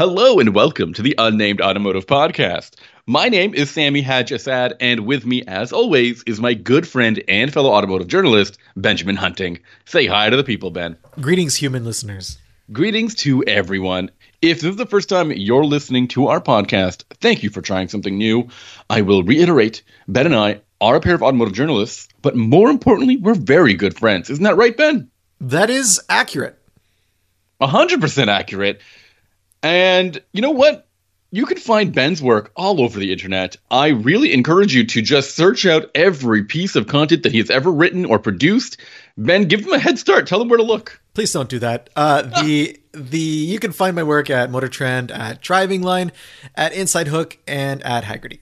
Hello and welcome to the Unnamed Automotive Podcast. My name is Sami Haj Assaad, and with me, as always, is my good friend and fellow automotive journalist, Benjamin Hunting. Say hi to the people, Ben. Greetings, human listeners. Greetings to everyone. If this is the first time you're listening to our podcast, thank you for trying something new. I will reiterate Ben and I are a pair of automotive journalists, but more importantly, we're very good friends. Isn't that right, Ben? That is accurate. 100% accurate. And you know what? You can find Ben's work all over the internet. I really encourage you to just search out every piece of content that he has ever written or produced. Ben, give him a head start. Tell him where to look. Please don't do that. Uh, the the you can find my work at Motor Trend, at Driving Line, at Inside Hook, and at Hagerty.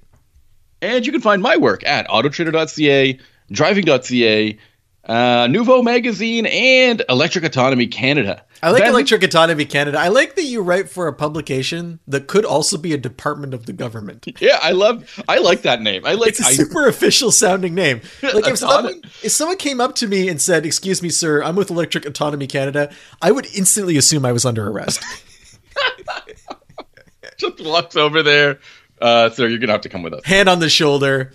And you can find my work at autotrader.ca, driving.ca, uh, Nouveau Magazine, and Electric Autonomy Canada. I like Ben- Electric Autonomy Canada. I like that you write for a publication that could also be a department of the government. Yeah, I love. I like that name. I like. It's a I, super official sounding name. Like if someone, if someone came up to me and said, "Excuse me, sir, I'm with Electric Autonomy Canada," I would instantly assume I was under arrest. just walks over there. Uh, sir, you're gonna have to come with us. Hand on the shoulder.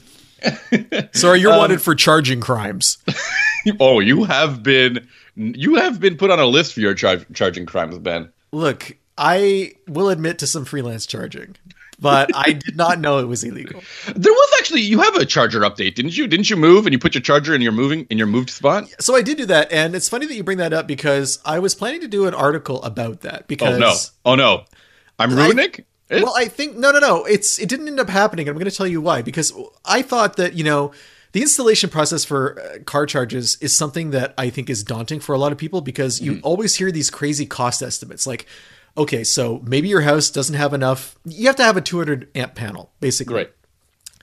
Sorry, you're wanted for charging crimes. oh, you have been. You have been put on a list for your char- charging crimes, Ben. Look, I will admit to some freelance charging, but I did not know it was illegal. There was actually you have a charger update, didn't you? Didn't you move and you put your charger in your moving in your moved spot? So I did do that, and it's funny that you bring that up because I was planning to do an article about that. Oh, because Oh no! Oh no! I'm ruining it. Well, I think no, no, no. It's it didn't end up happening. and I'm going to tell you why. Because I thought that you know the installation process for uh, car charges is something that I think is daunting for a lot of people because you Mm-hmm. always hear these crazy cost estimates. Like, okay, so maybe your house doesn't have enough. You have to have a 200 amp panel, basically. Right.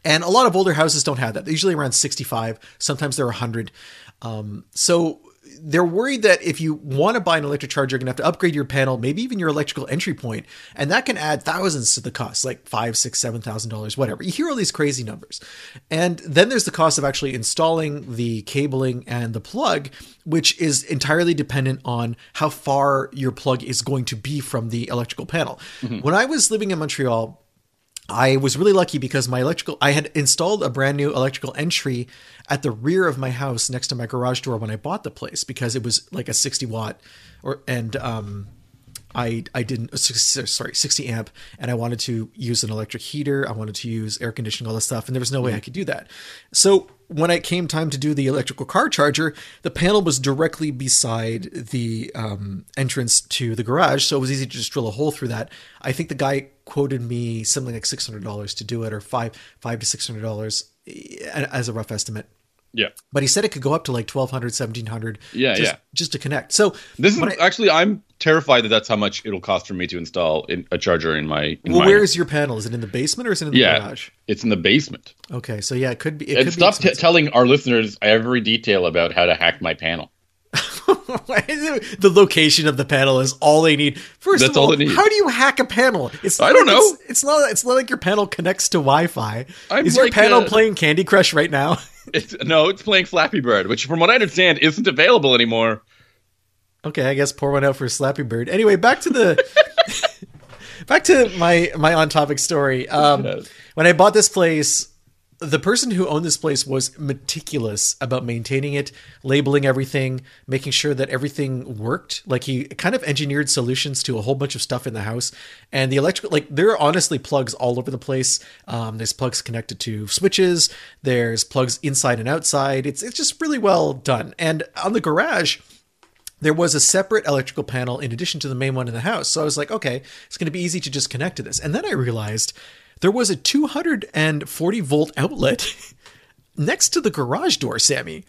And a lot of older houses don't have that. They're usually around 65. Sometimes they're 100. Um, so they're worried that if you want to buy an electric charger, you're going to have to upgrade your panel, maybe even your electrical entry point, and that can add thousands to the cost, like five, six, seven thousand dollars, whatever. You hear all these crazy numbers, and then there's the cost of actually installing the cabling and the plug, which is entirely dependent on how far your plug is going to be from the electrical panel. Mm-hmm. When I was living in Montreal, I was really lucky because my electrical I had installed a brand new electrical entry at the rear of my house next to my garage door when I bought the place because it was like a 60 watt or and um I I didn't uh, sorry 60 amp and I wanted to use an electric heater. I wanted to use air conditioning all this stuff and there was no way I could do that. So when it came time to do the electrical car charger the panel was directly beside the um, entrance to the garage so it was easy to just drill a hole through that. I think the guy quoted me something like $600 to do it or five five to $600 as a rough estimate Yeah. but he said it could go up to like 1200 1700 Yeah, just, yeah. just to connect so This is I- actually I'm terrified that that's how much it'll cost for me to install in, a charger in my. In Well, my, where is your panel? Is it in the basement or is it in the Yeah, garage? it's in the basement. Okay, so yeah, it could be. It And could stop be t- telling our listeners every detail about how to hack my panel. the location of the panel is all they need. First That's of all, all they need. how do you hack a panel? It's I don't like know. It's, it's not. It's not like your panel connects to Wi-Fi. I'm is your panel uh, playing Candy Crush right now? It's, no, it's playing Flappy Bird, which, from what I understand, isn't available anymore. Okay, I guess pour one out for Slappy Bird. Anyway, back to the back to my my on topic story. Um, Yes. When I bought this place, the person who owned this place was meticulous about maintaining it, labeling everything, making sure that everything worked. Like he kind of engineered solutions to a whole bunch of stuff in the house. And the electrical, like there are honestly plugs all over the place. Um, there's plugs connected to switches. There's plugs inside and outside. It's it's just really well done. And on the garage there was a separate electrical panel in addition to the main one in the house. So I was like, okay, it's going to be easy to just connect to this. And then I realized there was a 240 volt outlet next to the garage door, Sami.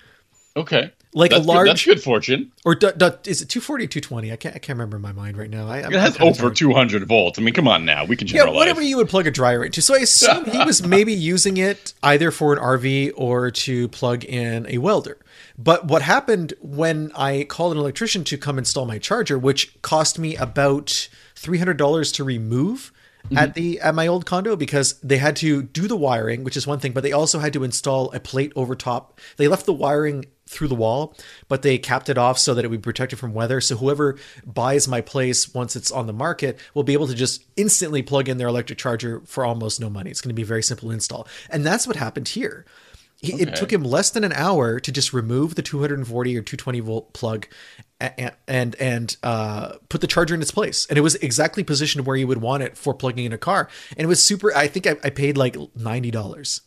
Okay. Like a that's good, large- that's good fortune. Or du- du- is it 240 or 220? I can't, I can't remember in my mind right now. I, I'm- It has over 200 volts. I mean, come on now. We can Yeah, whatever you would plug a dryer into. So I assume he was maybe using it either for an RV or to plug in a welder. But what happened when I called an electrician to come install my charger, which cost me about three hundred dollars to remove at mm-hmm. the at my old condo because they had to do the wiring, which is one thing, but they also had to install a plate over top. They left the wiring through the wall, but they capped it off so that it would be protected from weather. So whoever buys my place once it's on the market will be able to just instantly plug in their electric charger for almost no money. It's going to be a very simple install. And that's what happened here. He, It took him less than an hour to just remove the 240 or 220 volt plug and and, and uh, put the charger in its place, and it was exactly positioned where you would want it for plugging in a car. And it was super. I think I, I paid like ninety dollars,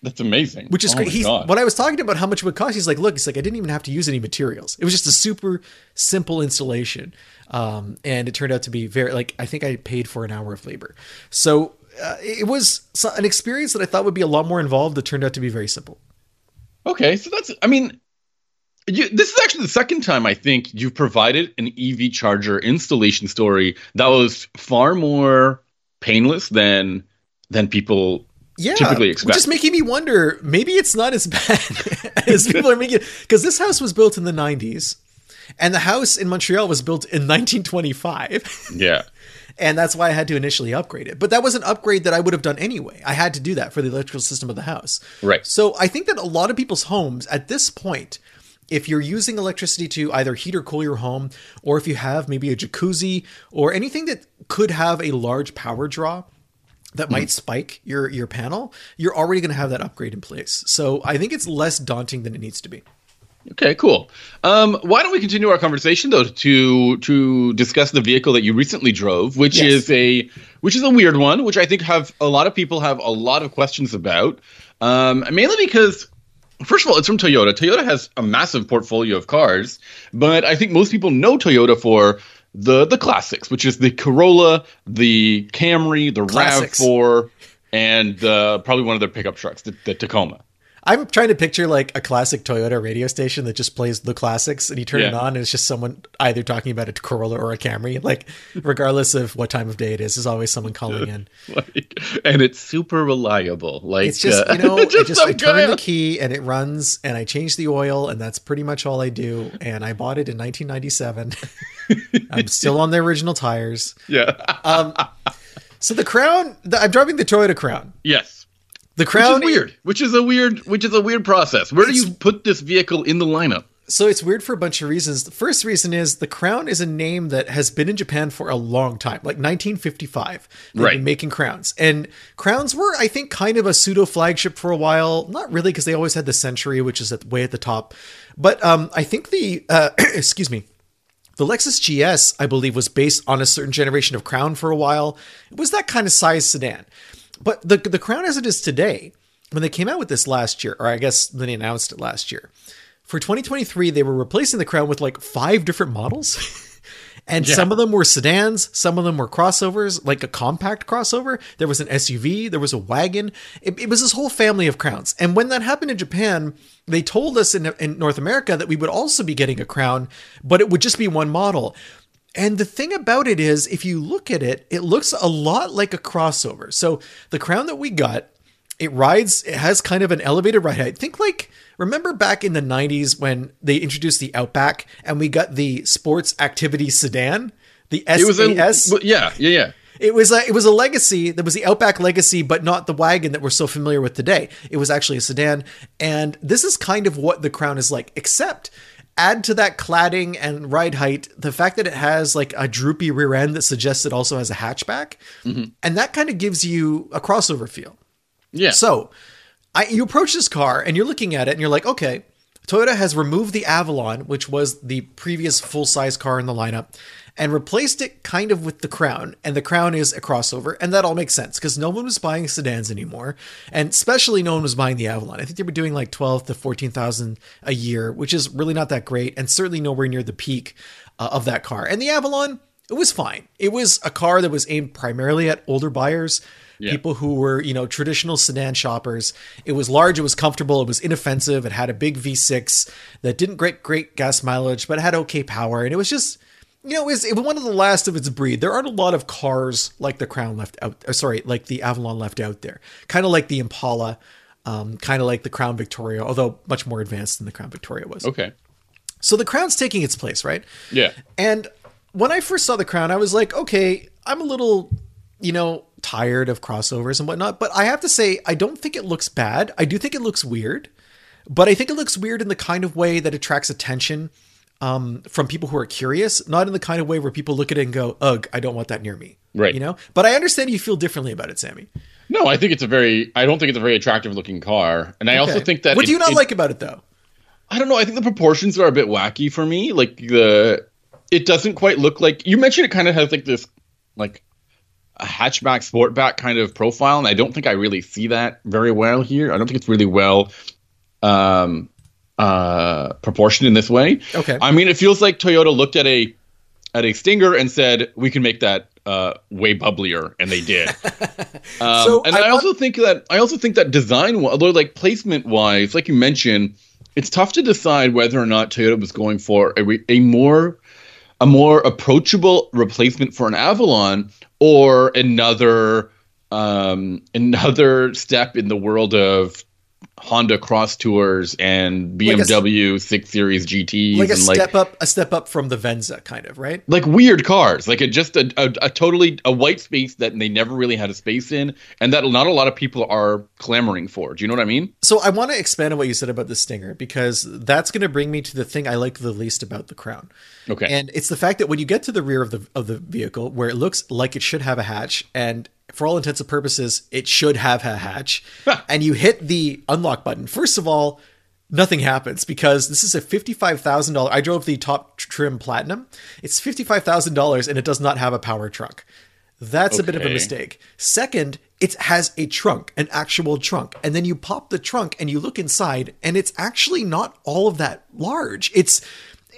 That's amazing. which is Oh great. He's, when I was talking about how much it would cost, he's like, "Look, it's like, I didn't even have to use any materials. It was just a super simple installation, um, and it turned out to be very like I think I paid for an hour of labor. So uh, it was an experience that I thought would be a lot more involved. That turned out to be very simple. Okay, so that's I mean, you, this is actually the second time I think you've provided an EV charger installation story that was far more painless than than people yeah, typically Which expect. is making me wonder, maybe it's not as bad as people are making it. Because this house was built in the 90s, and the house in Montreal was built in 1925. yeah. And that's why I had to initially upgrade it. But that was an upgrade that I would have done anyway. I had to do that for the electrical system of the house. Right. So I think that a lot of people's homes at this point, if you're using electricity to either heat or cool your home, or if you have maybe a jacuzzi or anything that could have a large power draw that might mm. spike your your panel, you're already going to have that upgrade in place. So I think it's less daunting than it needs to be. Okay, cool. Um, why don't we continue our conversation though to to discuss the vehicle that you recently drove, which Yes. is a which is a weird one, which I think have a lot of people have a lot of questions about. Um, mainly because first of all, it's from Toyota. Toyota has a massive portfolio of cars, but I think most people know Toyota for the the classics, which is the Corolla, the Camry, the Rav4, and uh, probably one of their pickup trucks, the, the Tacoma. I'm trying to picture like a classic Toyota radio station that just plays the classics, and you turn it on, and it's just someone either talking about a Corolla or a Camry. Like, regardless of what time of day it is, there's always someone calling in. like, and it's super reliable. Like It's just uh, you know, it's I just I turn the key and it runs, and I change the oil, and that's pretty much all I do. And I bought it in 1997. I'm still on the original tires. Yeah. Um, so the Crown, the, I'm driving the Toyota Crown. yes. The Which Crown is weird. Which is a weird. Which is a weird process. Where do you put this vehicle in the lineup? So it's weird for a bunch of reasons. The first reason is the Crown is a name that has been in Japan for a long time, like 1955. They've Right. been making crowns. And crowns were, I think, kind of a pseudo flagship for a while. Not really, because they always had the Century, which is at, way at the top. But um, I think the, uh, excuse me, the Lexus GS, I believe, was based on a certain generation of Crown for a while. It was that kind of size sedan. But the the Crown as it is today, when they came out with this last year, or I guess when they announced it last year, for 2023, they were replacing the Crown with like five different models. And Yeah. some of them were sedans, some of them were crossovers, like a compact crossover. There was an SUV, there was a wagon. It, it was this whole family of crowns. And when that happened in Japan, they told us in, in North America that we would also be getting a crown, but it would just be one model. And the thing about it is, if you look at it, it looks a lot like a crossover. So the crown that we got, it rides, it has kind of an elevated ride height. Think like, remember back in the 90s when they introduced the Outback and we got the sports activity sedan? The SAS. It was in. Yeah. Yeah. Yeah. It was a, it was a legacy. that was the Outback legacy, but not the wagon that we're so familiar with today. It was actually a sedan, and this is kind of what the Crown is like. Except, add to that cladding and ride height the fact that it has like a droopy rear end that suggests it also has a hatchback, mm-hmm. and that kind of gives you a crossover feel. Yeah. So, I, you approach this car and you're looking at it and you're like, okay, Toyota has removed the Avalon, which was the previous full size car in the lineup, and replaced it kind of with the Crown. And the Crown is a crossover, and that all makes sense because no one was buying sedans anymore, and especially no one was buying the Avalon. I think they were doing like twelve to fourteen thousand a year, which is really not that great, and certainly nowhere near the peak uh, of that car. And the Avalon, it was fine. It was a car that was aimed primarily at older buyers Yeah. people who were you know traditional sedan shoppers it was large it was comfortable it was inoffensive it had a big v6 that didn't great great gas mileage but it had okay power and it was just you know it was, it was one of the last of its breed there aren't a lot of cars like the crown left out uh, sorry like the avalon left out there kind of like the impala um, kind of like the crown victoria although much more advanced than the crown victoria was Okay. so the crown's taking its place right Yeah. and when I first saw the crown, I was like, okay, I'm a little, you know, tired of crossovers and whatnot. But I have to say, I don't think it looks bad. I do think it looks weird. but I think it looks weird in the kind of way that attracts attention um, from people who are curious, not in the kind of way where people look at it and go, "Ugh, I don't want that near me." Right. You know. But I understand you feel differently about it, Sami. No, I think it's a very. I don't think it's a very attractive looking car, and I also think that. What do you not it- like about it though? I don't know. I think the proportions are a bit wacky for me. Like the, it doesn't quite look like you mentioned. It kind of has like this, like a hatchback, sportback kind of profile, and I don't think I really see that very well here. I don't think it's really well, um, uh, proportioned in this way. Okay. I mean, it feels like Toyota looked at a, at a Stinger and said, "We can make that." Uh, way bubblier, and they did. Um, So and I I, want- also think that I also think that design, although like placement wise, like you mentioned, it's tough to decide whether or not Toyota was going for a, re- a more a more approachable replacement for an Avalon or another um, another step in the world of Honda Cross Tours and Like a BMW Six Series GTs like a and step up, a step up from the Venza, kind of, right? like weird cars, like a, just a, a, a totally a white space that they never really had a space in, and that not a lot of people are clamoring for. Do you know what I mean? So I want to expand on what you said about the Stinger because that's going to bring me to the thing I like the least about the Crown. Okay. And it's the fact that when you get to the rear of the of the vehicle where it looks like it should have a hatch and for all intents and purposes it should have a hatch and you hit the unlock button. First of all, nothing happens because this is a $55,000 I drove the top trim platinum. It's $55,000 and it does not have a power trunk. That's a bit of a mistake. Second, it has a trunk, an actual trunk. And then you pop the trunk and you look inside, and it's actually not all of that large. It's,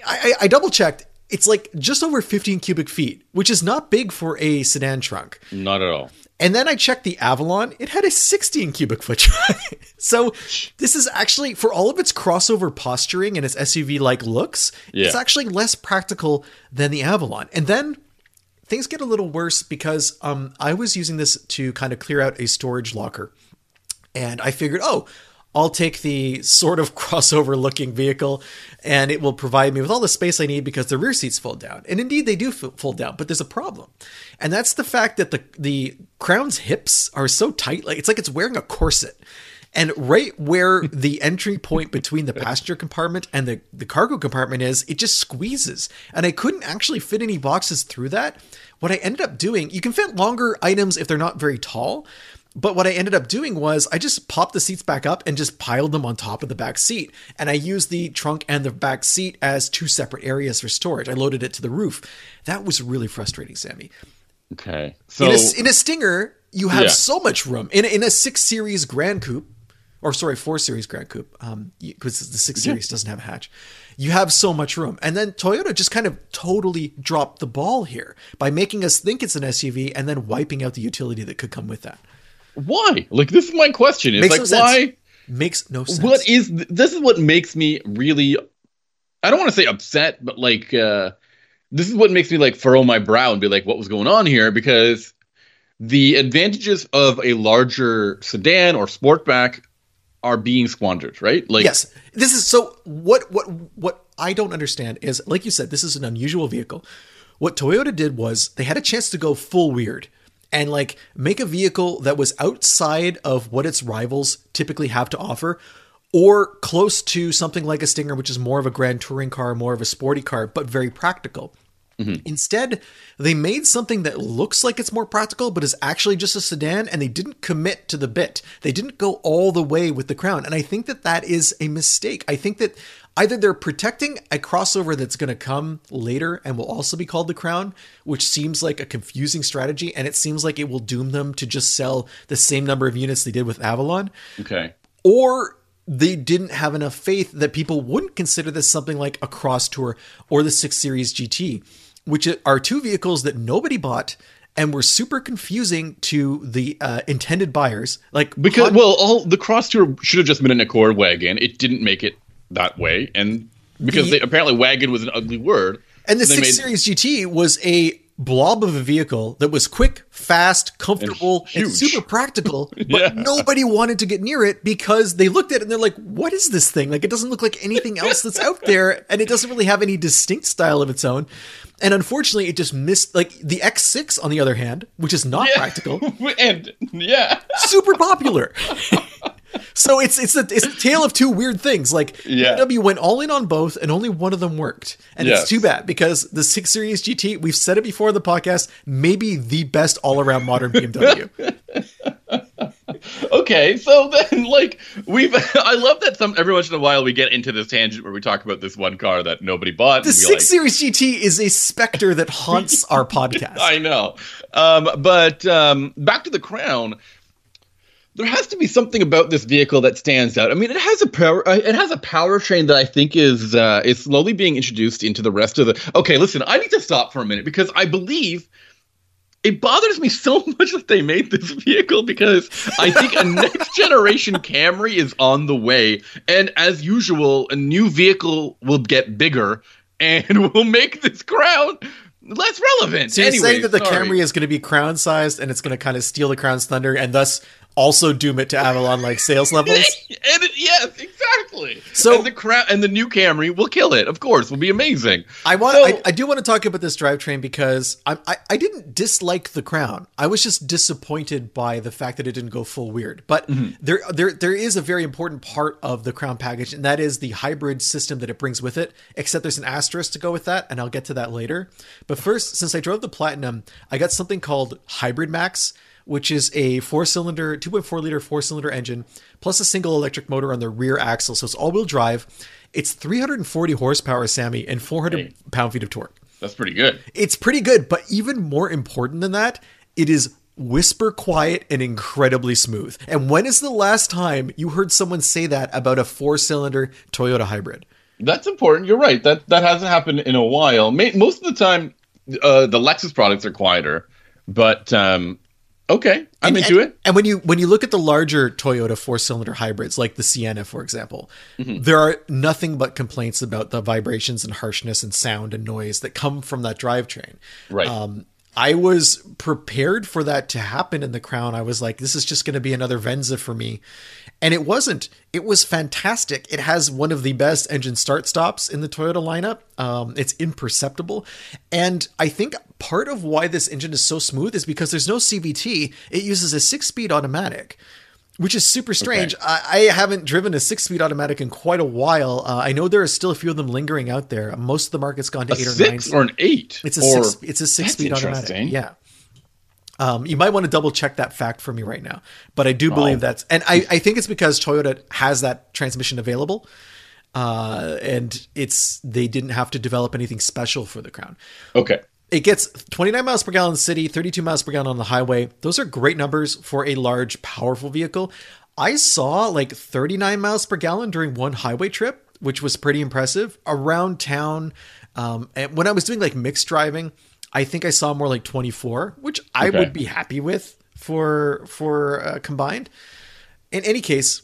I, I, I double checked, it's like just over 15 cubic feet, which is not big for a sedan trunk. Not at all. And then I checked the Avalon, it had a 16 cubic foot trunk. so this is actually, for all of its crossover posturing and its SUV like looks, it's actually less practical than the Avalon. And then things get a little worse because um, I was using this to kind of clear out a storage locker. And I figured, oh, I'll take the sort of crossover looking vehicle and it will provide me with all the space I need because the rear seats fold down. And indeed, they do fold down, but there's a problem. And that's the fact that the, the crown's hips are so tight. Like it's like it's wearing a corset. And right where the entry point between the passenger compartment and the, the cargo compartment is, it just squeezes. And I couldn't actually fit any boxes through that. What I ended up doing, you can fit longer items if they're not very tall. But what I ended up doing was I just popped the seats back up and just piled them on top of the back seat. And I used the trunk and the back seat as two separate areas for storage. I loaded it to the roof. That was really frustrating, Sami. Okay. So In a, in a Stinger, you have Yeah. so much room. In a, in a six series Gran Coupe, or sorry, four series Gran Coupe, um, because the six series doesn't have a hatch. You have so much room, and then Toyota just kind of totally dropped the ball here by making us think it's an SUV and then wiping out the utility that could come with that. Why? Like this is my question. Is Makes like no why? Makes no sense. What is this? Is what makes me really? I don't want to say upset, but like uh this is what makes me like furrow my brow and be like, what was going on here? Because the advantages of a larger sedan or sportback are being squandered, right? Like yes, this is so. What what what I don't understand is, like you said, this is an unusual vehicle. What Toyota did was they had a chance to go full weird and like make a vehicle that was outside of what its rivals typically have to offer, or close to something like a Stinger, which is more of a grand touring car, more of a sporty car, but very practical. Mm-hmm. Instead, they made something that looks like it's more practical, but is actually just a sedan, and they didn't commit to the bit. They didn't go all the way with the crown. And I think that that is a mistake. I think that either they're protecting a crossover that's going to come later and will also be called the crown, which seems like a confusing strategy, and it seems like it will doom them to just sell the same number of units they did with Avalon okay. or they didn't have enough faith that people wouldn't consider this something like a cross tour or the 6 series gt which are two vehicles that nobody bought and were super confusing to the uh, intended buyers like Because well, all the cross tour should have just been an Accord wagon. It didn't make it that way, and because The- they, apparently wagon was an ugly word. and the 6 made- series gt was a blob of a vehicle that was quick fast comfortable and, huge. super practical but Yeah. nobody wanted to get near it because they looked at it and they're like what is this thing like it doesn't look like anything else that's out there and it doesn't really have any distinct style of its own and unfortunately it just missed like the x6 on the other hand which is not practical and yeah, super popular So it's it's a it's a tale of two weird things. Like Yeah. BMW went all in on both, and only one of them worked, and Yes. it's too bad because the Six Series GT, we've said it before in the podcast, maybe the best all around modern BMW. Okay, so then like we've I love that some every once in a while we get into this tangent where we talk about this one car that nobody bought. the and Six like, Series GT is a specter that haunts our podcast. I know. Um, but um, back to the crown. There has to be something about this vehicle that stands out. I mean, it has a power. uh, It has a powertrain that I think is uh, is slowly being introduced into the rest of the. Okay, listen. I need to stop for a minute because I believe it bothers me so much that they made this vehicle because I think a next generation Camry is on the way, and as usual, a new vehicle will get bigger and will make this crown less relevant. So you're Anyway, saying that the sorry. Camry is going to be crown sized and it's going to kind of steal the crown's thunder and thus also doom it to Avalon like sales levels? and it, yes, exactly. So- and the crown and the new Camry will kill it. Of course, will be amazing. I want. So- I, I do want to talk about this drivetrain because I, I I didn't dislike the Crown. I was just disappointed by the fact that it didn't go full weird. But Mm-hmm. there there there is a very important part of the Crown package, and that is the hybrid system that it brings with it. Except there's an asterisk to go with that, and I'll get to that later. But first, since I drove the Platinum, I got something called Hybrid Max. Which is a four cylinder, 2.4 liter four cylinder engine, plus a single electric motor on the rear axle. So it's all wheel drive. It's 340 horsepower, Sami, and 400 Hey. pound feet of torque. That's pretty good. It's pretty good, but even more important than that, it is whisper quiet and incredibly smooth. And when is the last time you heard someone say that about a four cylinder Toyota hybrid? That's important. You're right. That that hasn't happened in a while. Most of the time, uh, the Lexus products are quieter. But um, okay, I'm And- into and- it. And when you when you look at the larger Toyota four cylinder hybrids, like the Sienna, for example, Mm-hmm. there are nothing but complaints about the vibrations and harshness and sound and noise that come from that drivetrain. Right. Um, I was prepared for that to happen in the Crown. I was like, this is just going to be another Venza for me. And it wasn't. It was fantastic. It has one of the best engine start stops in the Toyota lineup. Um, it's imperceptible. And I think part of why this engine is so smooth is because there's no CVT. It uses a six speed automatic. Which is super strange. I, I haven't driven a six-speed automatic in quite a while. Uh, I know there are still a few of them lingering out there. Most of the market's gone to A eight or nine. six or an eight? It's a or, six. It's a six-speed automatic. Yeah. Um, you might want to double check that fact for me right now, but I do believe Oh. that's, and I, I think it's because Toyota has that transmission available, uh, and it's they didn't have to develop anything special for the Crown. Okay. It gets 29 miles per gallon city, 32 miles per gallon on the highway. Those are great numbers for a large, powerful vehicle. I saw like 39 miles per gallon during one highway trip, which was pretty impressive. Around town, um, and when I was doing like mixed driving, I think I saw more like 24, which I Okay. would be happy with for for uh, combined. In any case,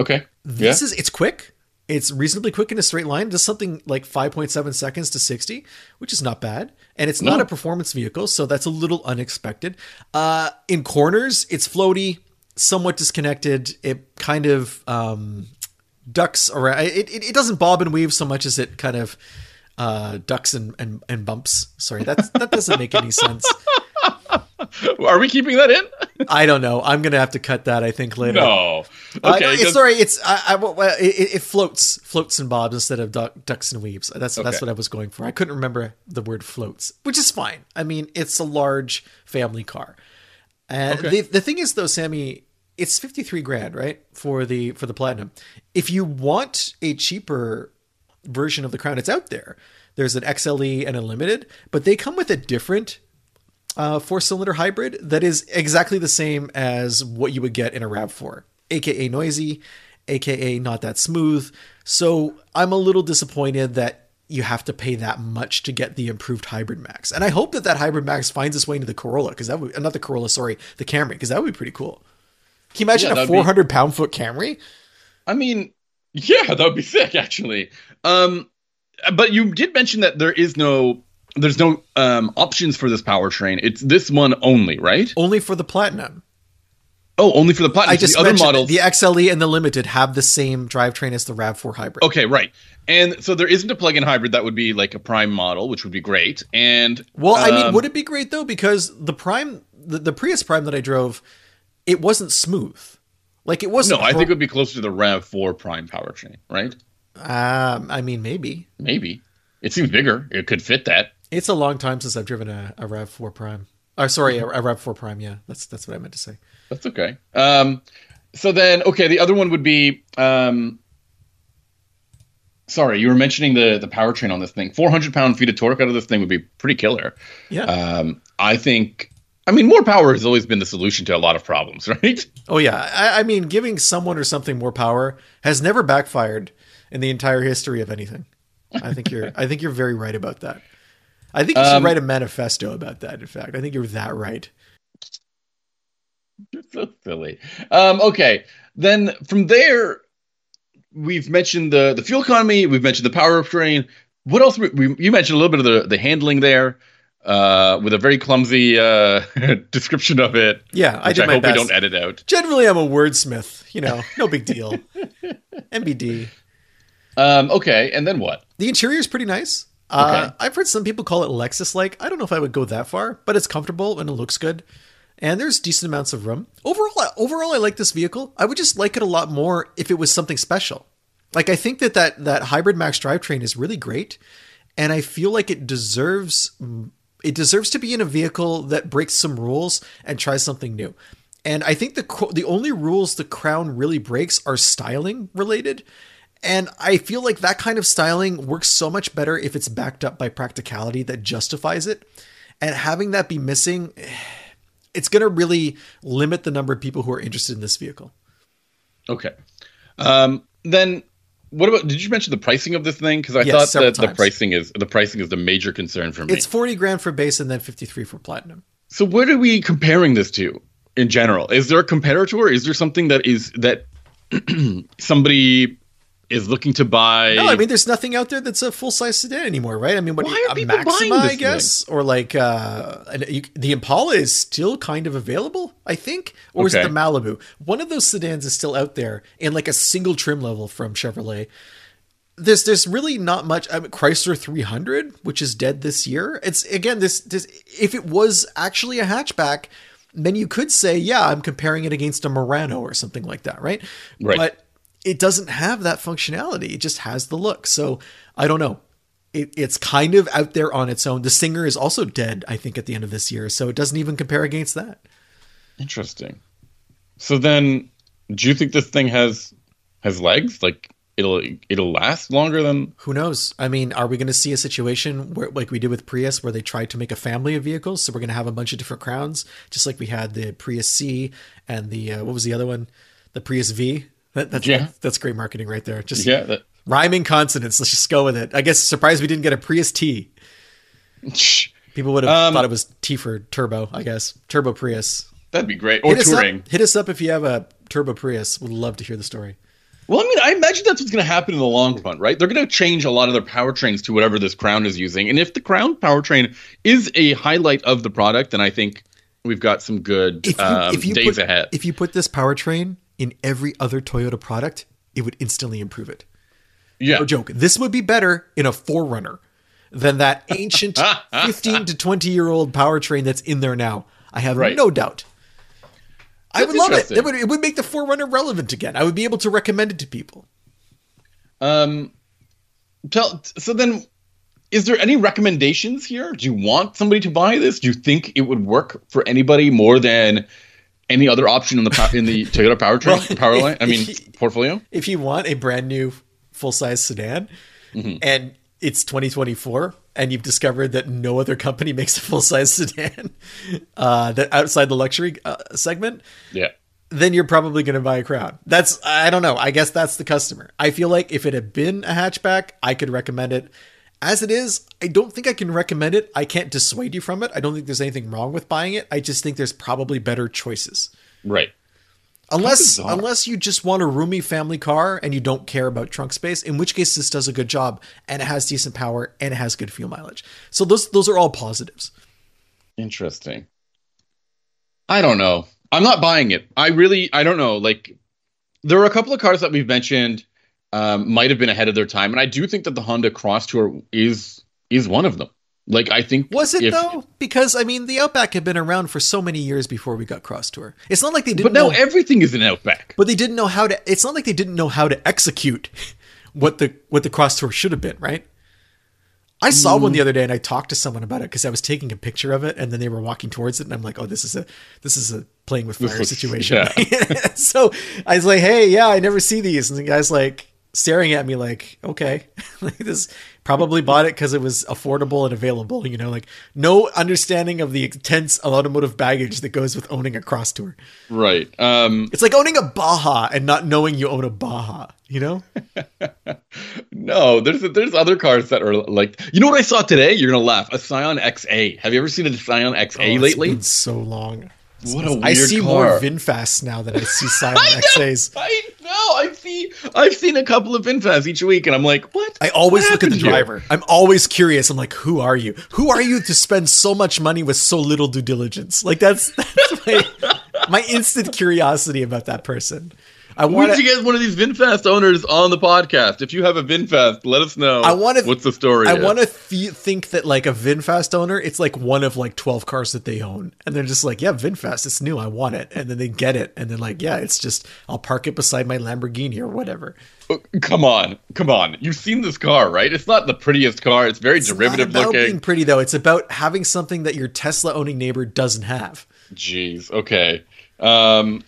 Okay. this yeah. is it's quick. It's reasonably quick in a straight line. Does something like 5.7 seconds to 60, which is not bad. And it's not No. a performance vehicle, so that's a little unexpected. Uh, in corners, it's floaty, somewhat disconnected. It kind of um, ducks around. It, it, it doesn't bob and weave so much as it kind of uh, ducks and, and, and bumps. Sorry, that's, that doesn't make any sense. Are we keeping that in? I don't know. I'm going to have to cut that, I think, later. no. Uh, Okay. it's 'cause- sorry. It's I, I it, it floats, floats and bobs instead of duck, ducks and weaves. That's that's what I was going for. I couldn't remember the word floats, which is fine. I mean, it's a large family car. And Okay. the the thing is, though, Sami, it's fifty three grand, right, for the for the platinum. If you want a cheaper version of the Crown, it's out there. There's an XLE and a limited, but they come with a different uh, four cylinder hybrid that is exactly the same as what you would get in a RAV4, aka noisy, aka not that smooth. So I'm a little disappointed that you have to pay that much to get the improved hybrid max. And I hope that that hybrid max finds its way into the Corolla because that would not the Corolla, sorry, the Camry because that would be pretty cool. Can you imagine Yeah, a that'd be- 400 pound foot Camry? I mean, yeah, that would be sick, actually. Um, but you did mention that there is no, there's no um, options for this powertrain. It's this one only, right? Only for the Platinum. Oh, only for the platinum. I just the other models. the XLE and the Limited have the same drivetrain as the RAV4 hybrid. Okay, right. And so there isn't a plug-in hybrid that would be like a prime model, which would be great. And Well, I mean, um, would it be great though? Because the Prime, the, the Prius Prime that I drove, it wasn't smooth. Like it wasn't. No, I think it would be closer to the Rav Four Prime powertrain, right? Um, I mean, maybe Maybe it seems bigger. It could fit that. It's a long time since I've driven a, a Rav Four Prime. Oh, sorry, a, a Rav Four Prime. Yeah, that's that's what I meant to say. That's okay. Um, so then, okay, the other one would be. Um, sorry, you were mentioning the the powertrain on this thing. Four hundred pound feet of torque out of this thing would be pretty killer. Yeah. Um, I think. I mean, more power has always been the solution to a lot of problems, right? Oh yeah, I, I mean, giving someone or something more power has never backfired in the entire history of anything. I think you're. I think you're very right about that. I think you should Um, write a manifesto about that. In fact, I think you're that right. You're so silly. Um, okay, then from there, we've mentioned the the fuel economy. We've mentioned the powertrain. What else? We, we, you mentioned a little bit of the the handling there, uh, with a very clumsy uh, description of it. Yeah, I did I, my hope best. we don't edit out. Generally, I'm a wordsmith. You know, no big deal. MBD. Um, okay, and then what? The interior is pretty nice. Uh, Okay. I've heard some people call it Lexus-like. I don't know if I would go that far, but it's comfortable and it looks good. And there's decent amounts of room. Overall, I- overall, I like this vehicle. I would just like it a lot more if it was something special. Like I think that that that hybrid max drivetrain is really great, and I feel like it deserves it deserves to be in a vehicle that breaks some rules and tries something new. And I think the the only rules the Crown really breaks are styling related. And I feel like that kind of styling works so much better if it's backed up by practicality that justifies it. And having that be missing, it's going to really limit the number of people who are interested in this vehicle. Okay, um, then what about? Did you mention the pricing of this thing? Because I Yes, thought that the pricing is the pricing is the major concern for me. It's 40 grand for base and then 53 for platinum. So what are we comparing this to in general? Is there a comparator? Is there something that is that somebody is looking to buy? No, I mean, there's nothing out there that's a full size sedan anymore, right? I mean, what Why are a people buying Maxima, this I guess, or like uh, an, you, the Impala is still kind of available, I think, or is it the Malibu? One of those sedans is still out there in like a single trim level from Chevrolet. There's there's really not much. I mean, Chrysler 300, which is dead this year. It's again this this if it was actually a hatchback, then you could say yeah, I'm comparing it against a Murano or something like that, right? Right. But it doesn't have that functionality. It just has the look. So I don't know. It, it's kind of out there on its own. The Stinger is also dead, I think, at the end of this year. So it doesn't even compare against that. Interesting. So then, do you think this thing has has legs? Like it'll it'll last longer than? Who knows? I mean, are we going to see a situation where, like we did with Prius, where they tried to make a family of vehicles? So we're going to have a bunch of different crowns, just like we had the Prius C and the uh, what was the other one? The Prius V. That, that's Yeah. that's great marketing right there. Just Yeah. That, rhyming consonants. Let's just go with it. I guess surprised we didn't get a Prius T. People would have Um, thought it was T for turbo. I guess turbo Prius. that'd be great. Or Hit us, touring. up, hit us up if you have a turbo Prius. Would love to hear the story. Well, I mean, I imagine that's what's going to happen in the long run, right? They're going to change a lot of their powertrains to whatever this Crown is using, and if the Crown powertrain is a highlight of the product, then I think we've got some good If you, um, if you days put, ahead. If you put this powertrain in every other Toyota product, it would instantly improve it. yeah, No joke. This would be better in a 4Runner than that ancient 15 to 20 year old powertrain that's in there now. I have Right. no doubt. I would love it. It would, it would make the 4Runner relevant again. I would be able to recommend it to people. Um, tell, so then, is there any recommendations here? Do you want somebody to buy this? Do you think it would work for anybody more than any other option in the in the Toyota powertrain Well, power line? I mean, if you- portfolio. if you want a brand new full size sedan Mm-hmm. and it's 2024 and you've discovered that no other company makes a full size sedan uh, that outside the luxury uh, segment, Yeah. then you're probably going to buy a Crown. That's I don't know. I guess that's the customer. I feel like if it had been a hatchback, I could recommend it. As it is, I don't think I can recommend it. I can't dissuade you from it. I don't think there's anything wrong with buying it. I just think there's probably better choices. Right. Unless unless you just want a roomy family car and you don't care about trunk space, in which case this does a good job and it has decent power and it has good fuel mileage. So those those are all positives. Interesting. I don't know. I'm not buying it. I really, I don't know. Like, there are a couple of cars that we've mentioned um, might have been ahead of their time, and I do think that the Honda Cross Tour is is one of them. Like I think Was it if- though? Because I mean, the Outback had been around for so many years before we got Cross Tour. It's not like they didn't But now know, everything is an Outback. but they didn't know how to. It's not like they didn't know how to execute what the what the Cross Tour should have been, right? I saw one Mm. the other day and I talked to someone about it because I was taking a picture of it and then they were walking towards it and I'm like, oh, this is a this is a playing with fire situation. yeah. so I was like, hey, yeah, I never see these, and the guy's like staring at me like, okay, like this probably bought it because it was affordable and available. You know, like no understanding of the intense automotive baggage that goes with owning a cross tour. Right. Um, It's like owning a Baja and not knowing you own a Baja. You know? no, there's there's other cars that are like you know what I saw today. You're gonna laugh. A Scion XA. Have you ever seen a Scion XA Oh, it's lately? been so long. What a weird I see car. more VinFasts now than I see Scion XAs. I know. I see. I've seen a couple of VinFasts each week, and I'm like, what? I always What look at the driver. I'm always curious. I'm like, who are you? Who are you to spend so much money with so little due diligence? Like that's that's my my instant curiosity about that person. I want to get one of these VinFast owners on the podcast. If you have a VinFast, let us know. I wanna- What's the story? I want to th- think that like a VinFast owner, it's like one of like 12 cars that they own. And they're just like, yeah, VinFast, it's new. I want it. And then they get it. And then like, yeah, it's just, I'll park it beside my Lamborghini or whatever. Oh, Come on, come on. You've seen this car, right? It's not the prettiest car. It's very It's derivative not about looking. being pretty though. It's about having something that your Tesla owning neighbor doesn't have. Jeez. Okay. Um,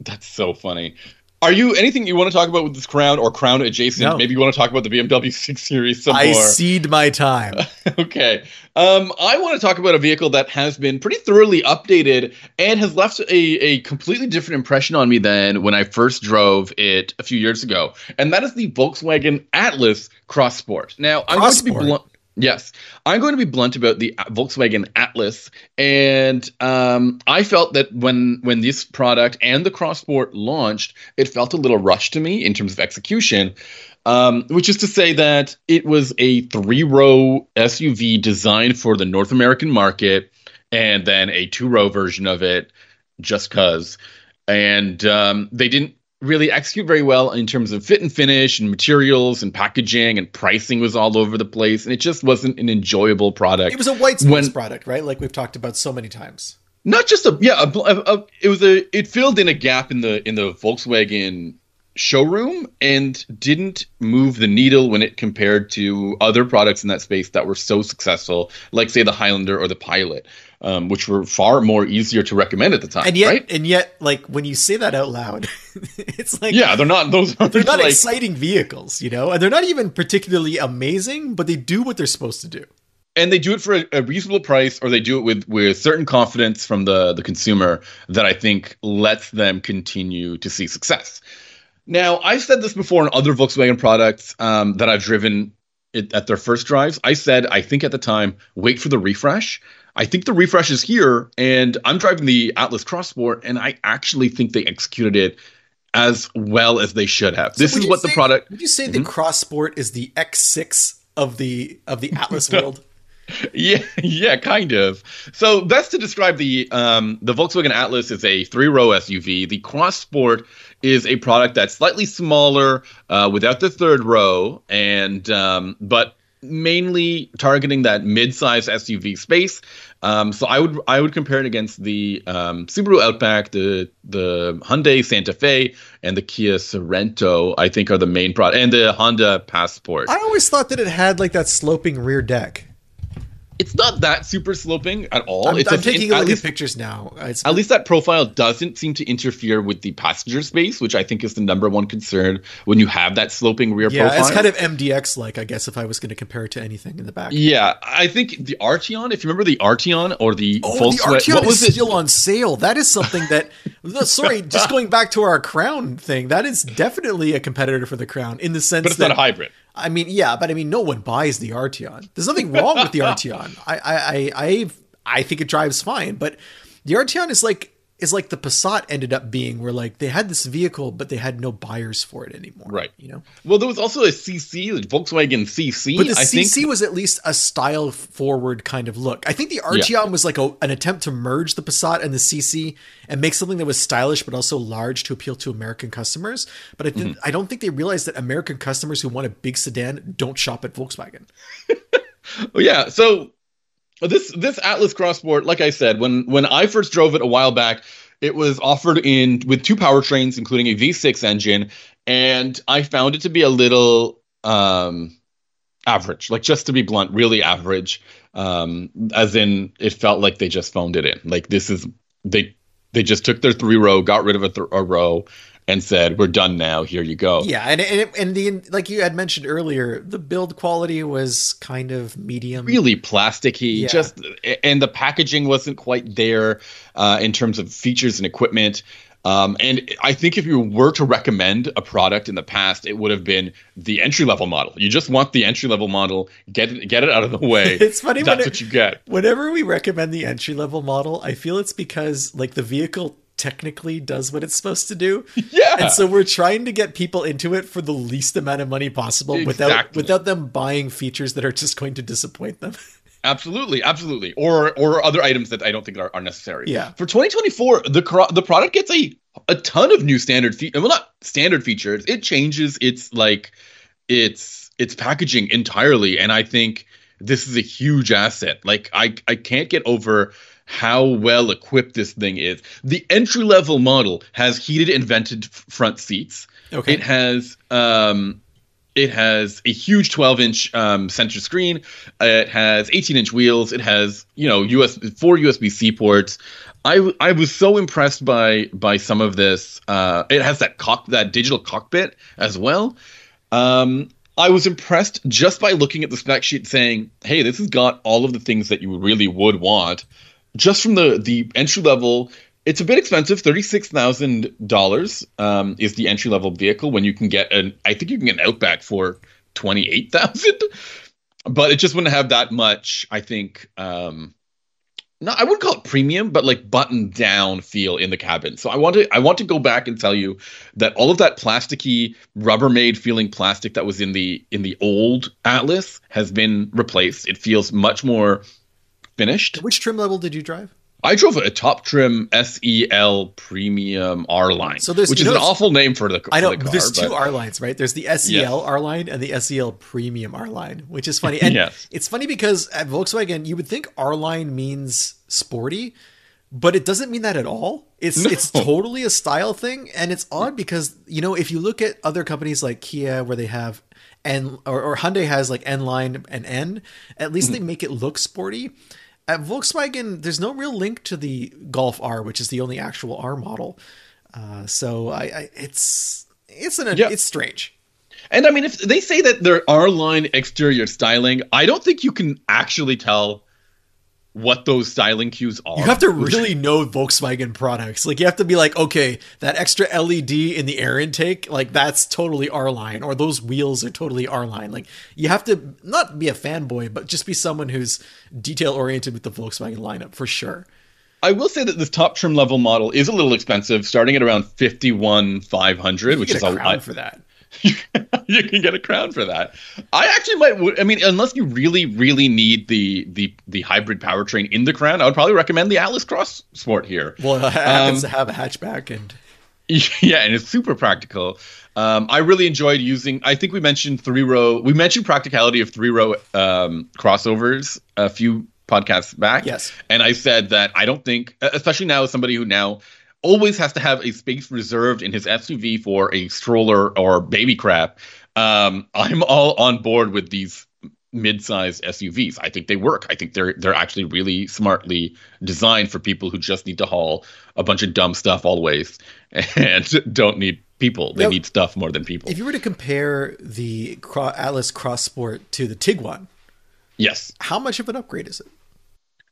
that's so funny. Are you anything you want to talk about with this crown or crown adjacent? No. Maybe you want to talk about the BMW 6 Series some I more. cede my time. okay. Um, I want to talk about a vehicle that has been pretty thoroughly updated and has left a, a completely different impression on me than when I first drove it a few years ago. And that is the Volkswagen Atlas Cross Sport. Now, I'm going to be blunt. Yes, I'm going to be blunt about the Volkswagen Atlas, and um, I felt that when when this product and the Cross Sport launched, it felt a little rushed to me in terms of execution. Um, which is to say that it was a three row SUV designed for the North American market, and then a two row version of it just because. And um, they didn't really execute very well in terms of fit and finish and materials and packaging and pricing was all over the place. And it just wasn't an enjoyable product. It was a white space When- product, right? Like we've talked about so many times. not just a yeah a, a, a- it was a it filled in a gap in the in the volkswagen showroom and didn't move the needle when it compared to other products in that space that were so successful like say the highlander or the pilot um, which were far more easier to recommend at the time And yet, right? and yet, like when you say that out loud, it's like yeah they're not those they're not like exciting vehicles, you know, and they're not even particularly amazing, but they do what they're supposed to do. and they do it for a, a reasonable price or they do it with with certain confidence from the the consumer that i think lets them continue to see success. Now i've said this before in other volkswagen products um, that i've driven it, at their first drives. I said i think at the time wait for the refresh i think the refresh is here and i'm driving the atlas cross sport and i actually think they executed it as well as they should have this is what the product Mm-hmm. Would you say the Cross Sport is the X6 of the of the Atlas world? Yeah, yeah, kind of. So that's to describe the um, the Volkswagen Atlas is a three row SUV. The Cross Sport is a product that's slightly smaller, uh, without the third row, and um, but mainly targeting that mid-size SUV space. Um, so I would I would compare it against the um, Subaru Outback, the the Hyundai Santa Fe, and the Kia Sorento. I think are the main product, and the Honda Passport. I always thought that it had like that sloping rear deck. It's not that super sloping at all. I'm, it's I'm a- taking a at look least at pictures now. It's, At least that profile doesn't seem to interfere with the passenger space, which I think is the number one concern when you have that sloping rear yeah, profile. it's kind of MDX like, I guess, if I was going to compare it to anything in the back. yeah, I think the Arteon, if you remember the Arteon or the Oh, Volkswagen, the Arteon what was is it? still on sale. That is something that. sorry, just going back to our Crown thing. That is definitely a competitor for the Crown in the sense but it's that not a hybrid. I mean, yeah, but I mean, no one buys the Arteon. There's nothing wrong with the Arteon. I, I, I, I, I think it drives fine, but the Arteon is like is like the Passat ended up being, where like they had this vehicle, but they had no buyers for it anymore. Right. You know, Well, there was also a CC, the Volkswagen CC. but the I CC think was at least a style forward kind of look. I think the Arteon was like a, an attempt to merge the Passat and the CC and make something that was stylish but also large to appeal to American customers. But I think Mm-hmm. I don't think they realized that American customers who want a big sedan don't shop at Volkswagen. Yeah. So this this Atlas Cross Sport, like I said, when when I first drove it a while back, it was offered in with two powertrains, including a V6 engine, and I found it to be a little um, average, like just to be blunt, really average. Um, as in, it felt like they just phoned it in. Like this is they they just took their three row, got rid of a, th- a row, and said, "We're done now. Here you go." Yeah, and and, and the like you had mentioned earlier, the build quality was kind of medium, really plasticky. Yeah. Just and the packaging wasn't quite there uh, in terms of features and equipment. Um, and I think if you were to recommend a product in the past, it would have been the entry level model. You just want the entry level model, get it, get it out of the way. it's funny. That's what you get. Whenever we recommend the entry level model, I feel it's because like the vehicle technically does what it's supposed to do. Yeah. And so we're trying to get people into it for the least amount of money possible exactly. without without them buying features that are just going to disappoint them. Absolutely, absolutely, or or other items that I don't think are, are necessary. Yeah. For 2024, the the product gets a a ton of new standard features. Well, not standard features. It changes its like its its packaging entirely, and I think this is a huge asset. Like I I can't get over how well equipped this thing is. The entry level model has heated and vented front seats. Okay. It has um it has a huge 12 inch um, center screen. It has 18 inch wheels. It has, you know, US four USB C ports. I, I was so impressed by by some of this. Uh, it has that cock that digital cockpit as well. Um, I was impressed just by looking at the spec sheet, saying, "Hey, this has got all of the things that you really would want." Just from the the entry level it's a bit expensive. Thirty six thousand um, dollars is the entry level vehicle. When you can get an, I think you can get an Outback for twenty eight thousand, but it just wouldn't have that much. I think. Um, no, I wouldn't call it premium, but like button down feel in the cabin. So I want to I want to go back and tell you that all of that plasticky Rubbermaid feeling plastic that was in the in the old Atlas has been replaced. It feels much more finished. Which trim level did you drive? I drove a top trim SEL Premium R line, so which is an awful name for the. I know the car, there's two R lines, right? There's the SEL yes. R line and the SEL Premium R line, which is funny. And yes. it's funny because at Volkswagen, you would think R line means sporty, but it doesn't mean that at all. It's no. it's totally a style thing, and it's odd because you know if you look at other companies like Kia, where they have N or, or Hyundai has like N line and N, at least mm-hmm. they make it look sporty at Volkswagen, there's no real link to the Golf R, which is the only actual R model. Uh, so I, I, it's it's an yeah. it's strange. And I mean, if they say that there R line exterior styling, I don't think you can actually tell what those styling cues are. You have to really know Volkswagen products. Like you have to be like, okay, that extra LED in the air intake, like that's totally R line, or those wheels are totally R line. Like you have to not be a fanboy, but just be someone who's detail oriented with the Volkswagen lineup for sure. I will say that this top trim level model is a little expensive, starting at around fifty one five hundred, which is a lot for that. you can get a crown for that. I actually might. I mean, unless you really, really need the the the hybrid powertrain in the crown, I would probably recommend the Atlas Cross Sport here. Well, it happens um, to have a hatchback and. Yeah, and it's super practical. Um, I really enjoyed using. I think we mentioned three row. We mentioned practicality of three row um, crossovers a few podcasts back. Yes, and I said that I don't think, especially now as somebody who now always has to have a space reserved in his SUV for a stroller or baby crap. Um, I'm all on board with these mid-sized SUVs. I think they work. I think they're they're actually really smartly designed for people who just need to haul a bunch of dumb stuff always and don't need people. They now, need stuff more than people. If you were to compare the Atlas Cross Sport to the Tiguan, yes, how much of an upgrade is it?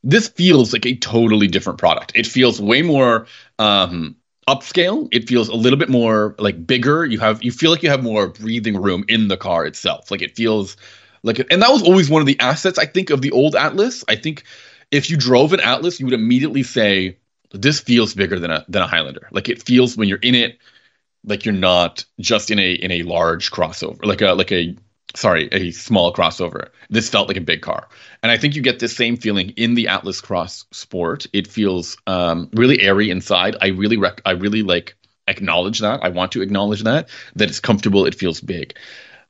This feels like a totally different product. It feels way more um, upscale. It feels a little bit more like bigger. You have you feel like you have more breathing room in the car itself. Like it feels like, and that was always one of the assets I think of the old Atlas. I think if you drove an Atlas, you would immediately say this feels bigger than a than a Highlander. Like it feels when you're in it, like you're not just in a in a large crossover, like a like a sorry, a small crossover. This felt like a big car. And I think you get this same feeling in the Atlas Cross Sport. It feels um, really airy inside. I really rec- I really like acknowledge that. I want to acknowledge that that it's comfortable, it feels big.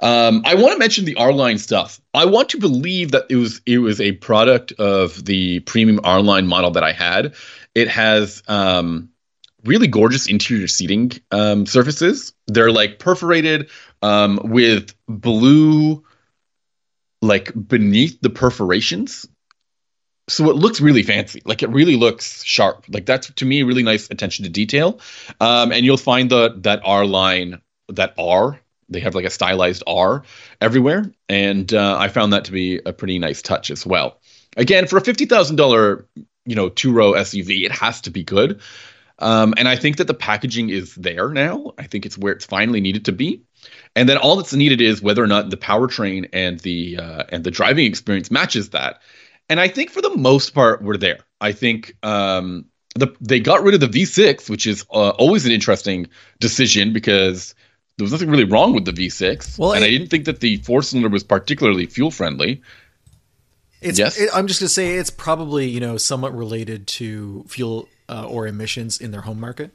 Um, I want to mention the R line stuff. I want to believe that it was it was a product of the premium R line model that I had. It has um, really gorgeous interior seating um, surfaces. They're like perforated um, with blue, like beneath the perforations. So it looks really fancy. Like it really looks sharp. Like that's to me really nice attention to detail. Um, and you'll find the that R line, that R they have like a stylized R everywhere, and uh, I found that to be a pretty nice touch as well. Again, for a fifty thousand dollar, you know, two row SUV, it has to be good. Um, and I think that the packaging is there now. I think it's where it's finally needed to be. And then all that's needed is whether or not the powertrain and the uh, and the driving experience matches that. And I think for the most part, we're there. I think um, the, they got rid of the V6, which is uh, always an interesting decision because there was nothing really wrong with the V6. Well, and it, I didn't think that the four cylinder was particularly fuel friendly. It's, yes. It, I'm just going to say it's probably, you know, somewhat related to fuel uh, or emissions in their home market.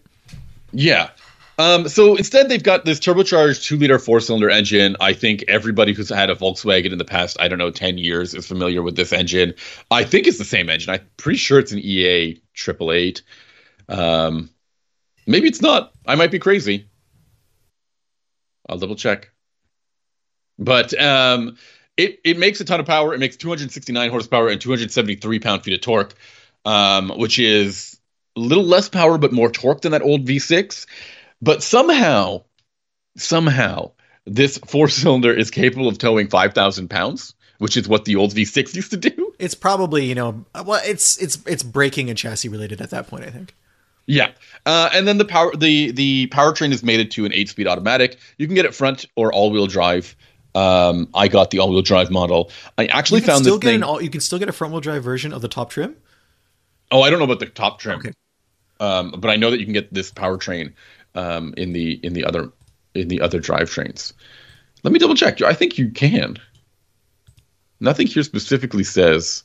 Yeah. Um, so instead, they've got this turbocharged two liter four cylinder engine. I think everybody who's had a Volkswagen in the past, I don't know, 10 years is familiar with this engine. I think it's the same engine. I'm pretty sure it's an EA triple eight. Um, maybe it's not. I might be crazy. I'll double check. But um, it it makes a ton of power. It makes 269 horsepower and 273 pound feet of torque, um, which is a little less power but more torque than that old V6. But somehow, somehow, this four cylinder is capable of towing 5,000 pounds, which is what the old V6 used to do. It's probably you know well it's it's it's braking and chassis related at that point. I think. Yeah, uh, and then the power the the powertrain is mated to an eight speed automatic. You can get it front or all wheel drive. Um, I got the all wheel drive model. I actually found still this thing. All, you can still get a front wheel drive version of the top trim. Oh, I don't know about the top trim, okay. Um, but I know that you can get this powertrain um, in the in the other in the other drivetrains. Let me double check. I think you can. Nothing here specifically says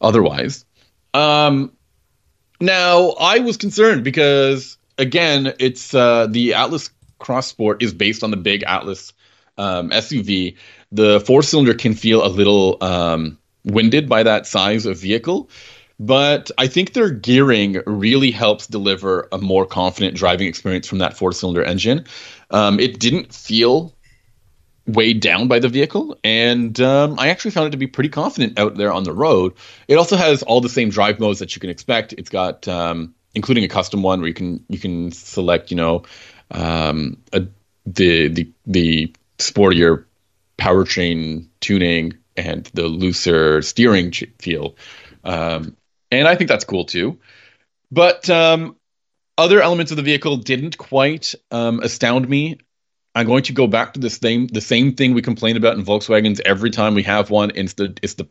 otherwise. Um, now, I was concerned because again, it's uh, the Atlas Cross Sport is based on the big Atlas um, SUV. The four cylinder can feel a little um, winded by that size of vehicle, but I think their gearing really helps deliver a more confident driving experience from that four cylinder engine. Um, it didn't feel weighed down by the vehicle, and um, I actually found it to be pretty confident out there on the road. It also has all the same drive modes that you can expect. It's got, um, including a custom one where you can you can select, you know, um, a, the the the sportier powertrain tuning and the looser steering feel, um, and I think that's cool too. But um, other elements of the vehicle didn't quite um, astound me. I'm going to go back to the same the same thing we complain about in Volkswagens every time we have one. It's the it's the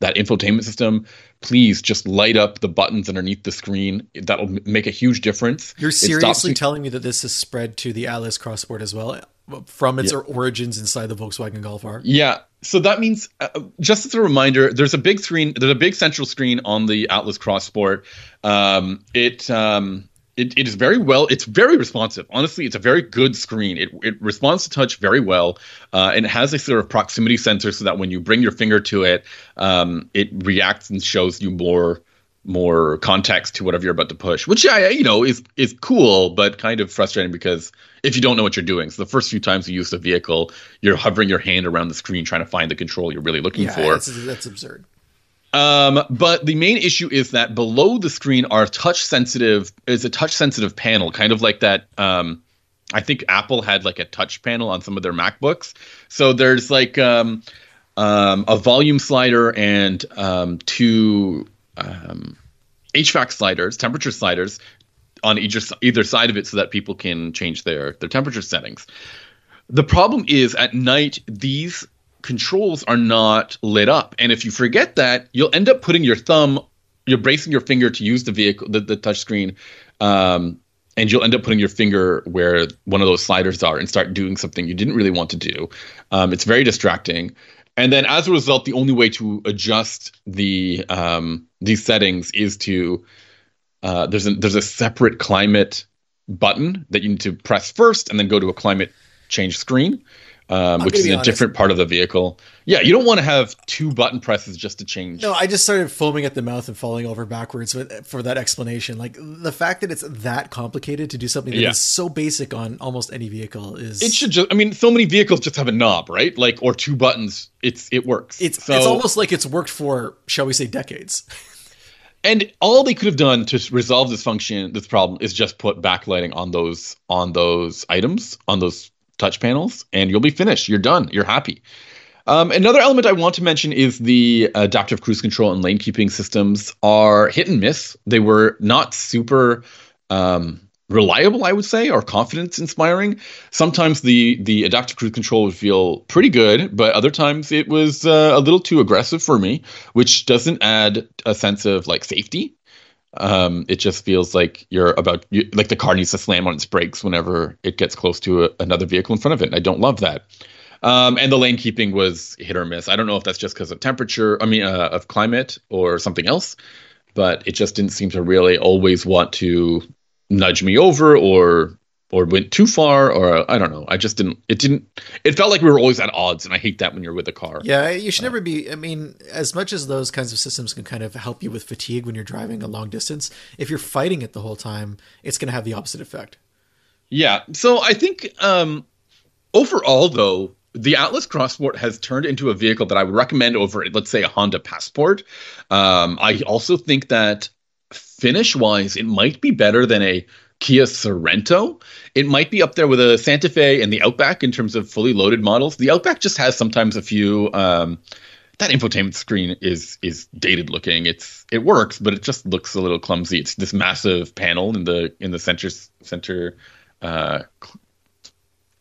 that infotainment system. Please just light up the buttons underneath the screen. That'll make a huge difference. You're seriously telling me that this is spread to the Atlas Cross Sport as well from its yeah. origins inside the Volkswagen Golf R? Yeah. So that means, uh, just as a reminder, there's a big screen. There's a big central screen on the Atlas Cross Sport. Um, it um, it, it is very well it's very responsive honestly it's a very good screen it, it responds to touch very well uh, and it has a sort of proximity sensor so that when you bring your finger to it um, it reacts and shows you more more context to whatever you're about to push which yeah you know is is cool but kind of frustrating because if you don't know what you're doing so the first few times you use the vehicle you're hovering your hand around the screen trying to find the control you're really looking yeah, for that's, that's absurd um, but the main issue is that below the screen are touch sensitive is a touch sensitive panel, kind of like that. Um, I think Apple had like a touch panel on some of their MacBooks. So there's like um, um, a volume slider and um, two um, HVAC sliders, temperature sliders on either either side of it, so that people can change their their temperature settings. The problem is at night these controls are not lit up. And if you forget that, you'll end up putting your thumb, you're bracing your finger to use the vehicle, the, the touch screen, um, and you'll end up putting your finger where one of those sliders are and start doing something you didn't really want to do. Um, it's very distracting. And then as a result, the only way to adjust the um, these settings is to uh, there's a there's a separate climate button that you need to press first and then go to a climate change screen, um, which is a honest. different part of the vehicle. Yeah, you don't want to have two button presses just to change. No, I just started foaming at the mouth and falling over backwards with, for that explanation. Like the fact that it's that complicated to do something that is Yeah. so basic on almost any vehicle is It should just. I mean, so many vehicles just have a knob, right? Like or two buttons. It's it works. it's so, it's almost like it's worked for shall we say decades. And all they could have done to resolve this function, this problem, is just put backlighting on those on those items, on those touch panels, and you'll be finished. You're done. You're happy. Um, another element I want to mention is the adaptive cruise control and lane keeping systems are hit and miss. They were not super um, reliable, I would say, or confidence inspiring. Sometimes the the adaptive cruise control would feel pretty good, but other times it was uh, a little too aggressive for me, which doesn't add a sense of like safety. Um, it just feels like you're about you, like the car needs to slam on its brakes whenever it gets close to a, another vehicle in front of it. And I don't love that. Um, and the lane keeping was hit or miss. I don't know if that's just because of temperature, I mean, uh, of climate or something else, but it just didn't seem to really always want to nudge me over or or went too far or I don't know. I just didn't. It didn't. It felt like we were always at odds, and I hate that when you're with a car. Yeah, you should never be. I mean, as much as those kinds of systems can kind of help you with fatigue when you're driving a long distance, if you're fighting it the whole time, it's going to have the opposite effect. Yeah. So I think um, overall, though, the Atlas Cross Sport has turned into a vehicle that I would recommend over, let's say, a Honda Passport. Um, I also think that finish wise, it might be better than a Kia Sorento. It might be up there with a Santa Fe and the Outback in terms of fully loaded models. The Outback just has sometimes a few. Um, that infotainment screen is is dated looking. It's it works, but it just looks a little clumsy. It's this massive panel in the in the center center. Uh,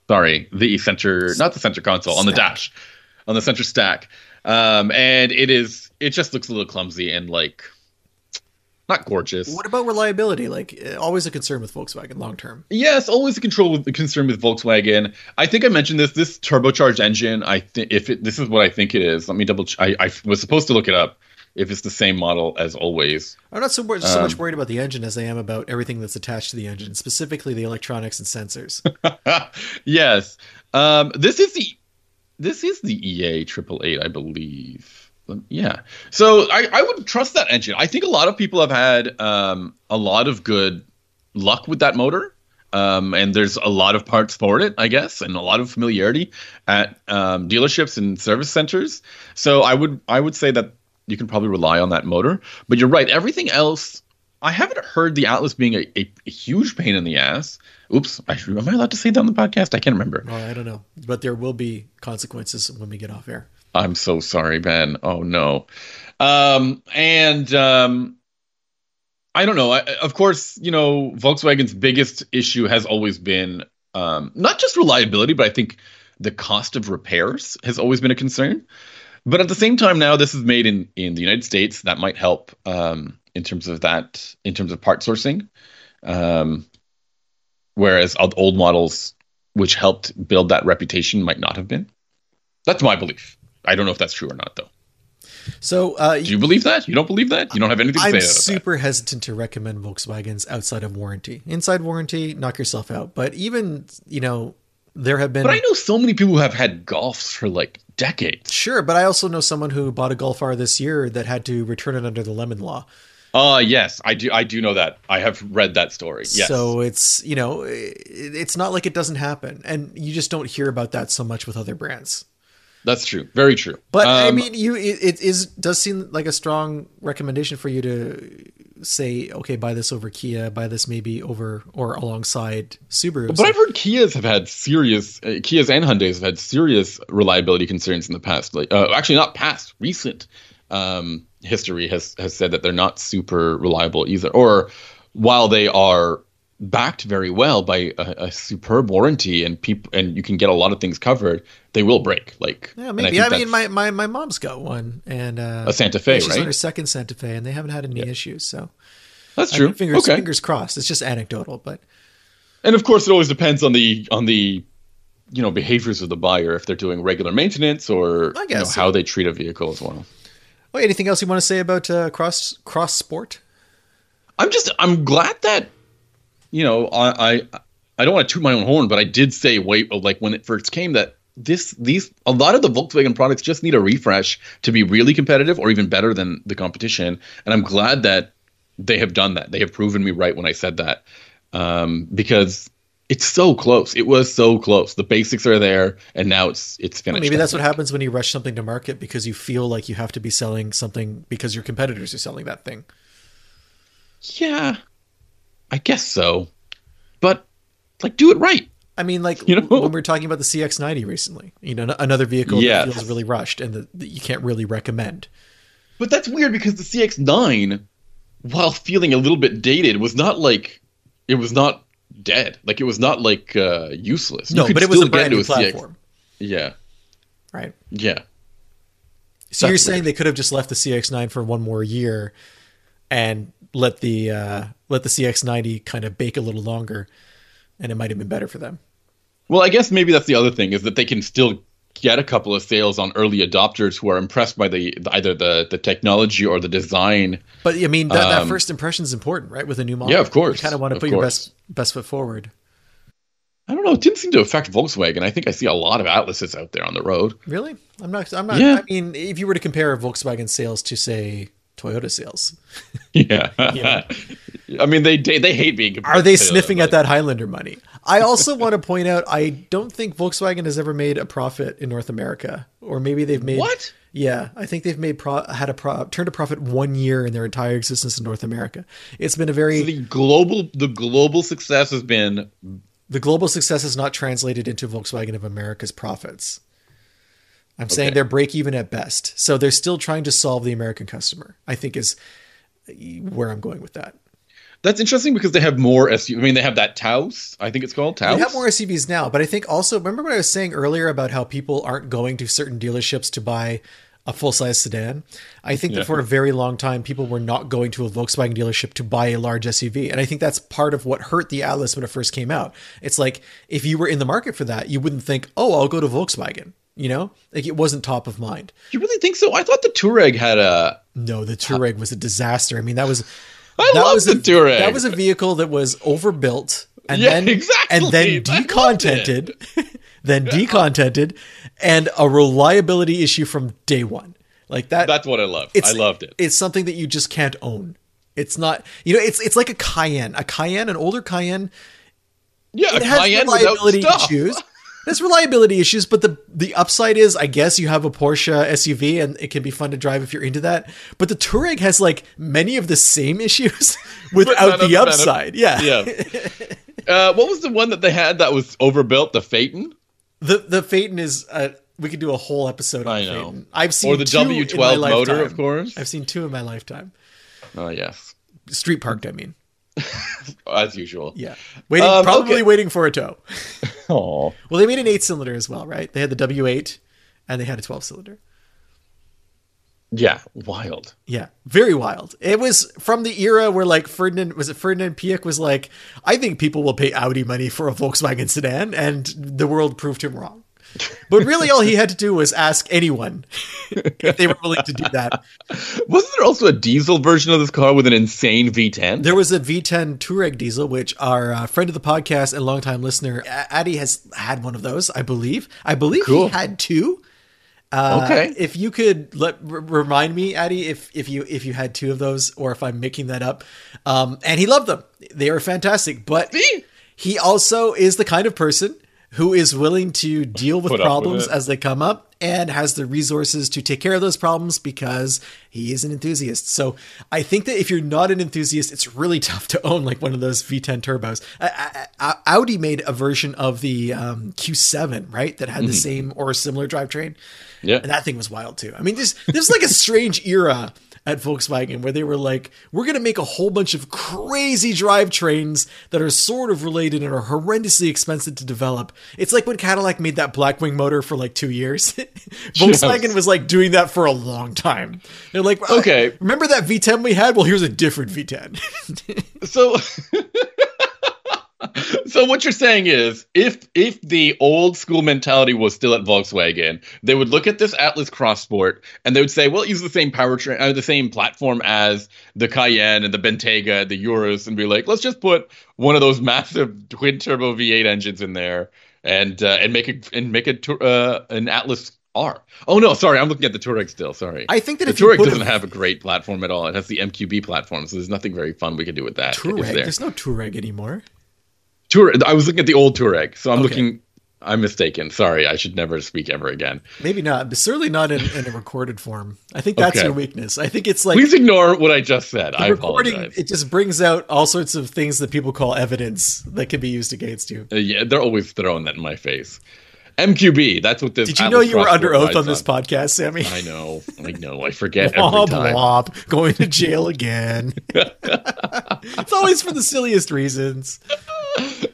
sorry, the center, not the center console, on the dash, on the center stack. Um, and it is it just looks a little clumsy and like not gorgeous. What about reliability? Like, uh, always a concern with Volkswagen long term. Yes, always a control with concern with Volkswagen. I think I mentioned this. This turbocharged engine. I think if it, this is what I think it is. Let me double. Ch- I, I was supposed to look it up. If it's the same model as always. I'm not so, wor- so much Um, worried about the engine as I am about everything that's attached to the engine, specifically the electronics and sensors. yes. Um, this is the this is the EA triple eight, I believe. Yeah. So I, I would trust that engine. I think a lot of people have had um, a lot of good luck with that motor. Um, and there's a lot of parts for it, I guess, and a lot of familiarity at um, dealerships and service centers. So I would I would say that you can probably rely on that motor. But you're right. Everything else, I haven't heard the Atlas being a, a, a huge pain in the ass. Oops, I, am I allowed to say that on the podcast? I can't remember. well, I don't know, but there will be consequences when we get off air. I'm so sorry, Ben. Oh no. Um, and um, I don't know. I, of course, you know Volkswagen's biggest issue has always been um, not just reliability, but I think the cost of repairs has always been a concern. But at the same time, now this is made in in the United States. That might help um, in terms of that, in terms of part sourcing. Um, whereas old old models, which helped build that reputation, might not have been. That's my belief. I don't know if that's true or not, though. So, uh, Do you believe that? You don't believe that? You don't have anything to I'm say about that. super hesitant to recommend Volkswagens outside of warranty. Inside warranty, knock yourself out. But even, you know, there have been. But I know so many people who have had golfs for like decades. Sure, but I also know someone who bought a Golf R this year that had to return it under the lemon law. Uh yes, I do. I do know that. I have read that story. Yes. So it's you know it's not like it doesn't happen, and you just don't hear about that so much with other brands. That's true. Very true. But I Um, mean, you it, it is does seem like a strong recommendation for you to say, okay, buy this over Kia, buy this maybe over or alongside Subaru. But I've heard Kias have had serious uh, Kias and Hyundai's have had serious reliability concerns in the past. Like, uh, actually, not past, recent um, history has has said that they're not super reliable either. Or while they are backed very well by a, a superb warranty and people and you can get a lot of things covered, they will break. Like, yeah, maybe. I, think mean, my, my my mom's got one, and uh, a Santa Fe, she's on her second Santa Fe, and they haven't had any issues. So That's I true. mean, fingers okay. fingers crossed. It's just anecdotal, but And of course, it always depends on the on the you know behaviors of the buyer if they're doing regular maintenance or I you know, so. how they treat a vehicle as well. well, anything else you want to say about uh, cross cross sport? I'm just I'm glad that you know I, I I don't want to toot my own horn, but I did say wait, like when it first came that this these a lot of the Volkswagen products just need a refresh to be really competitive or even better than the competition. And I'm glad that they have done that. They have proven me right when I said that um, because it's so close. It was so close. The basics are there, and now it's it's finished. Maybe that's what happens when you rush something to market because you feel like you have to be selling something because your competitors are selling that thing. Yeah, I guess so. But like, do it right. I mean, like you know? when we were talking about the CX90 recently, you know, another vehicle yes. that feels really rushed and that, you can't really recommend. But that's weird because the CX9, while feeling a little bit dated, was not like it was not dead. Like it was not like uh, useless. No, but it was a brand new platform. CX. Yeah. Right. Yeah. So That's you're saying they could have just left the CX9 for one more year and let the uh, let the CX90 kind of bake a little longer, and it might have been better for them. Well, I guess maybe that's the other thing is that they can still get a couple of sales on early adopters who are impressed by the either the the technology or the design. But I mean, that, um, that first impression is important, right? With a new model, yeah, of course. You kind of want to put course. your best best foot forward. I don't know. It didn't seem to affect Volkswagen. I think I see a lot of Atlases out there on the road. Really? I'm not. I'm not. Yeah. I mean, if you were to compare Volkswagen sales to say Toyota sales, yeah. I mean, they they hate being. Are they sniffing Toyota, at that Highlander money? I also want to point out I don't think Volkswagen has ever made a profit in North America, or maybe they've made what? Yeah, I think they've made pro- had a pro- turned a profit one year in their entire existence in North America. It's been a very so the global the global success has been the global success is not translated into Volkswagen of America's profits. I'm okay. saying they're break even at best. So they're still trying to solve the American customer. I think is uh, where I'm going with that. That's interesting because they have more SUVs. I mean, they have that Taos. I think it's called Taos. They have more SUVs now, but I think also remember what I was saying earlier about how people aren't going to certain dealerships to buy a full size sedan. I think yeah. that for a very long time, people were not going to a Volkswagen dealership to buy a large SUV. And I think that's part of what hurt the Atlas when it first came out. It's like if you were in the market for that, you wouldn't think, oh, I'll go to Volkswagen. You know, like it wasn't top of mind. You really think so? I thought the Touareg had a. No, the Touareg was a disaster. I mean, that was I that love was the a, Touareg. That was a vehicle that was overbuilt and yeah, then exactly. and then decontented, then decontented, and a reliability issue from day one. Like that. That's what I loved. I loved it. It's something that you just can't own. It's not, you know, it's it's like a Cayenne, a Cayenne, an older Cayenne. Yeah, it a has Cayenne reliability issues. There's reliability issues, but the the upside is, I guess, you have a Porsche SUV and it can be fun to drive if you're into that. But the Touareg has like many of the same issues without the upside. Yeah. Yeah. uh, what was the one that they had that was overbuilt? The Phaeton. The the Phaeton is. Uh, we could do a whole episode on I know. Phaeton. I've seen or the W12 motor, of course. I've seen two in my lifetime. Oh yes. Street parked, I mean. As usual. Yeah. Waiting, um, probably okay. waiting for a tow. Oh. Well, they made an eight cylinder as well, right? They had the W8 and they had a 12 cylinder. Yeah, wild. Yeah, very wild. It was from the era where like Ferdinand was it Ferdinand Piëch was like, I think people will pay Audi money for a Volkswagen sedan, and the world proved him wrong. But really, all he had to do was ask anyone if they were willing to do that. Wasn't there also a diesel version of this car with an insane V10? There was a V10 Touareg diesel, which our uh, friend of the podcast and longtime listener, Addy, has had one of those, I believe. I believe cool. he had two. Uh, okay. If you could let r- remind me, Addy, if if you if you had two of those, or if I'm making that up, um, and he loved them. They were fantastic, but See? he also is the kind of person who is willing to deal with Put problems with as they come up and has the resources to take care of those problems because he is an enthusiast. So I think that if you're not an enthusiast, it's really tough to own like one of those V10 turbos. Audi made a version of the um, Q7, right, that had mm-hmm. the same or a similar drivetrain. Yeah, and that thing was wild too. I mean, this there's like a strange era at Volkswagen where they were like, we're going to make a whole bunch of crazy drivetrains that are sort of related and are horrendously expensive to develop. It's like when Cadillac made that Blackwing motor for like two years. Volkswagen yes. was like doing that for a long time. They're like, okay, remember that V10 we had? Well, here's a different V10. so. so what you're saying is, if if the old school mentality was still at Volkswagen, they would look at this Atlas Cross Sport and they would say, "Well, use the same powertrain, uh, the same platform as the Cayenne and the Bentayga, the Urus," and be like, "Let's just put one of those massive twin turbo V8 engines in there and uh, and make it and make it uh, an Atlas R. Oh no, sorry, I'm looking at the Touareg still. Sorry, I think that the Touareg doesn't a- have a great platform at all. It has the MQB platform, so there's nothing very fun we can do with that. Touareg. there? There's no Touareg anymore. Touareg. I was looking at the old Touareg, so I'm Okay. looking. I'm mistaken. Sorry, I should never speak ever again. Maybe not, but certainly not in, in a recorded form. I think that's Okay. your weakness. I think it's like Please ignore what I just said. the I recording. apologize. It just brings out all sorts of things that people call evidence that can be used against you. Uh, yeah, they're always throwing that in my face. MQB. That's what this. Did you Atlas know you were under oath on this podcast, Sami? I know. I know. I forget every Womp time. womp, going to jail again. it's always for the silliest reasons.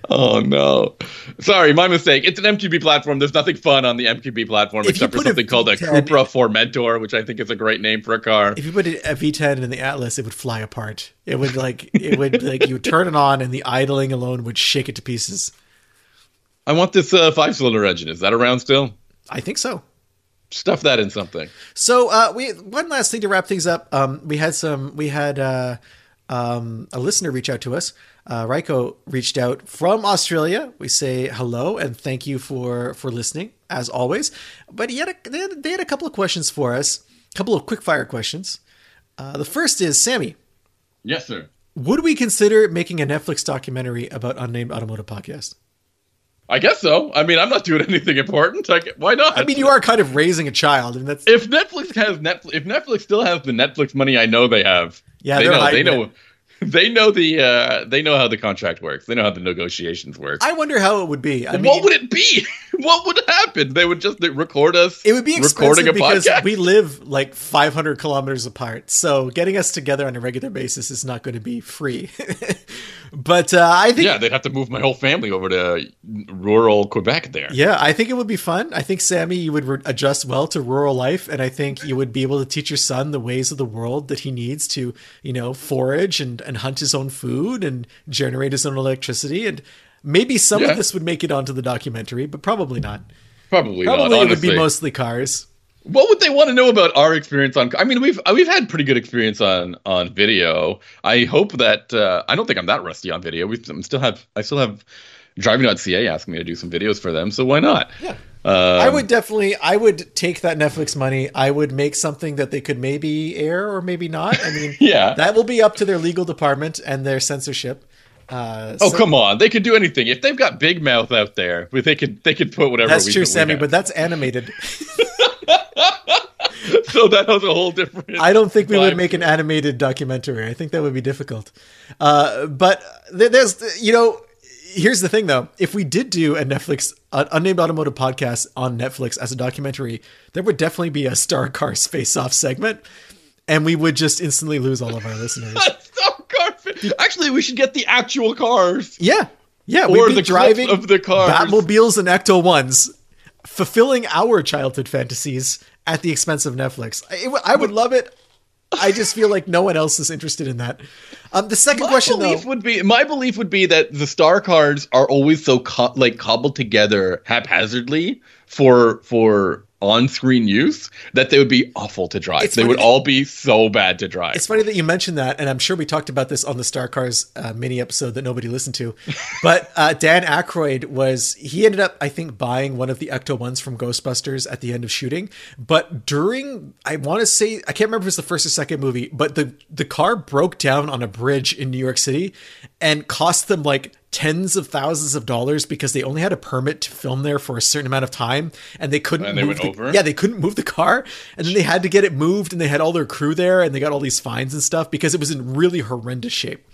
Oh no. Sorry, my mistake. It's an MQB platform. There's nothing fun on the MQB platform If except for put a something called a V10 Cupra Formentor, which I think is a great name for a car. If you put a V10 in the Atlas, it would fly apart. It would like it would like you would turn it on, and the idling alone would shake it to pieces. I want this uh, five-cylinder engine. Is that around still? I think so. Stuff that in something. So uh, we one last thing to wrap things up. Um, we had some. We had uh, um, a listener reach out to us. Uh, Raiko reached out from Australia. We say hello and thank you for for listening as always. But he had a, they, had, they had a couple of questions for us. A couple of quick fire questions. Uh, the first is Sami. Yes, sir. Would we consider making a Netflix documentary about unnamed automotive podcast? I guess so. I mean, I'm not doing anything important. I, why not? I mean, you are kind of raising a child, and that's if Netflix has Netflix, if Netflix still has the Netflix money, I know they have. Yeah, they know. They know. They know the. Uh, they know how the contract works. They know how the negotiations work. I wonder how it would be. I mean, what would it be? what would happen? They would just record us. It would be recording expensive a because podcast. we live like 500 kilometers apart. So getting us together on a regular basis is not going to be free. but uh, I think, yeah, yeah. they'd have to move my whole family over to rural Quebec. There. Yeah, I think it would be fun. I think Sami, you would re- adjust well to rural life, and I think you would be able to teach your son the ways of the world that he needs to, you know, forage and and hunt his own food and generate his own electricity. And maybe some Yeah. of this would make it onto the documentary, but probably not. Probably, Probably not. it would be mostly cars. what would they want to know about our experience on? I mean, we've we've had pretty good experience on on video. I hope that uh, I don't think I'm that rusty on video. We still have I still have driving.ca asking me to do some videos for them. So why not? Yeah. Um, I would definitely, I would take that Netflix money. I would make something that they could maybe air or maybe not. I mean, Yeah. that will be up to their legal department and their censorship. Uh, Oh so- come on! They could do anything if they've got Big Mouth out there. They could they could put whatever. That's true, Sami, but that's animated. so that was a whole different. I don't think we would make an animated documentary. I think that would be difficult. Uh, but there's, you know, here's the thing though. If we did do a Netflix, an unnamed automotive podcast on Netflix as a documentary, there would definitely be a Star Cars face off segment. And we would just instantly lose all of our listeners. Actually, we should get the actual cars. Yeah. Yeah. Or the driving of the cars. Batmobiles and Ecto ones, fulfilling our childhood fantasies at the expense of Netflix. I, would- I would love it. I just feel like no one else is interested in that. Um, the second My question, though, belief would be my belief would be that the Star Cars are always so co- like cobbled together haphazardly for for on-screen use that they would be awful to drive. It's they would that- all be so bad to drive. It's funny that you mentioned that, and I'm sure we talked about this on the Star Cars uh, mini episode that nobody listened to. But uh, Dan Aykroyd was he ended up, I think, buying one of the Ecto ones from Ghostbusters at the end of shooting. But during, I want to say, I can't remember if it was the first or second movie, but the the car broke down on a bridge in New York City and cost them like tens of thousands of dollars because they only had a permit to film there for a certain amount of time and they couldn't And they move went the, over? yeah they couldn't move the car and then they had to get it moved and they had all their crew there and they got all these fines and stuff because it was in really horrendous shape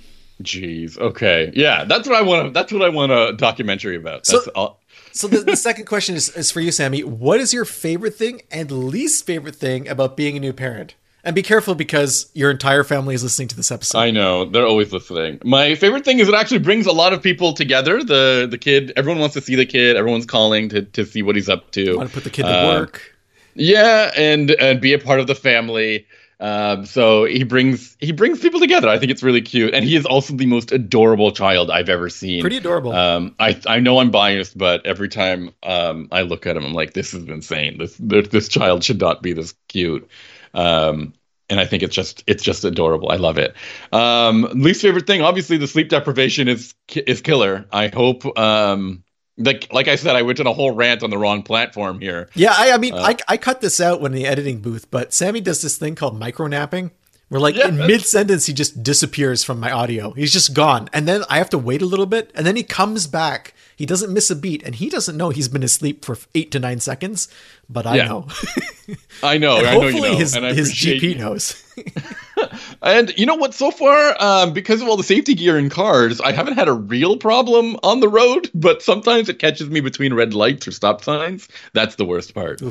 Jeez. Okay. Yeah, that's what I want. to That's what I want a documentary about. So- all. so the, the second question is, is for you Sami what is your favorite thing and least favorite thing about being a new parent and be careful because your entire family is listening to this episode I know they're always listening. My favorite thing is it actually brings a lot of people together. The the kid, everyone wants to see the kid. Everyone's calling to, to see what he's up to. want to put the kid to Uh, work Yeah, and and be a part of the family. Um, so he brings he brings people together. I think it's really cute, and he is also the most adorable child I've ever seen. Pretty adorable. Um, I I know I'm biased, but every time um, I look at him, I'm like, this is insane. This this child should not be this cute. Um, and I think it's just it's just adorable. I love it. Um, least favorite thing, obviously, the sleep deprivation is is killer. I hope. Um, like like I said, I went on a whole rant on the wrong platform here. Yeah, I, I mean, uh, I, I cut this out when the editing booth, but Sami does this thing called micro napping, where like yeah, in mid sentence he just disappears from my audio. He's just gone, and then I have to wait a little bit, and then he comes back. He doesn't miss a beat, and he doesn't know he's been asleep for eight to nine seconds, but I yeah. know. I know. and I hopefully know you know, his, his GP knows. and you know what? So far, um, because of all the safety gear in cars, I haven't had a real problem on the road. But sometimes it catches me between red lights or stop signs. That's the worst part.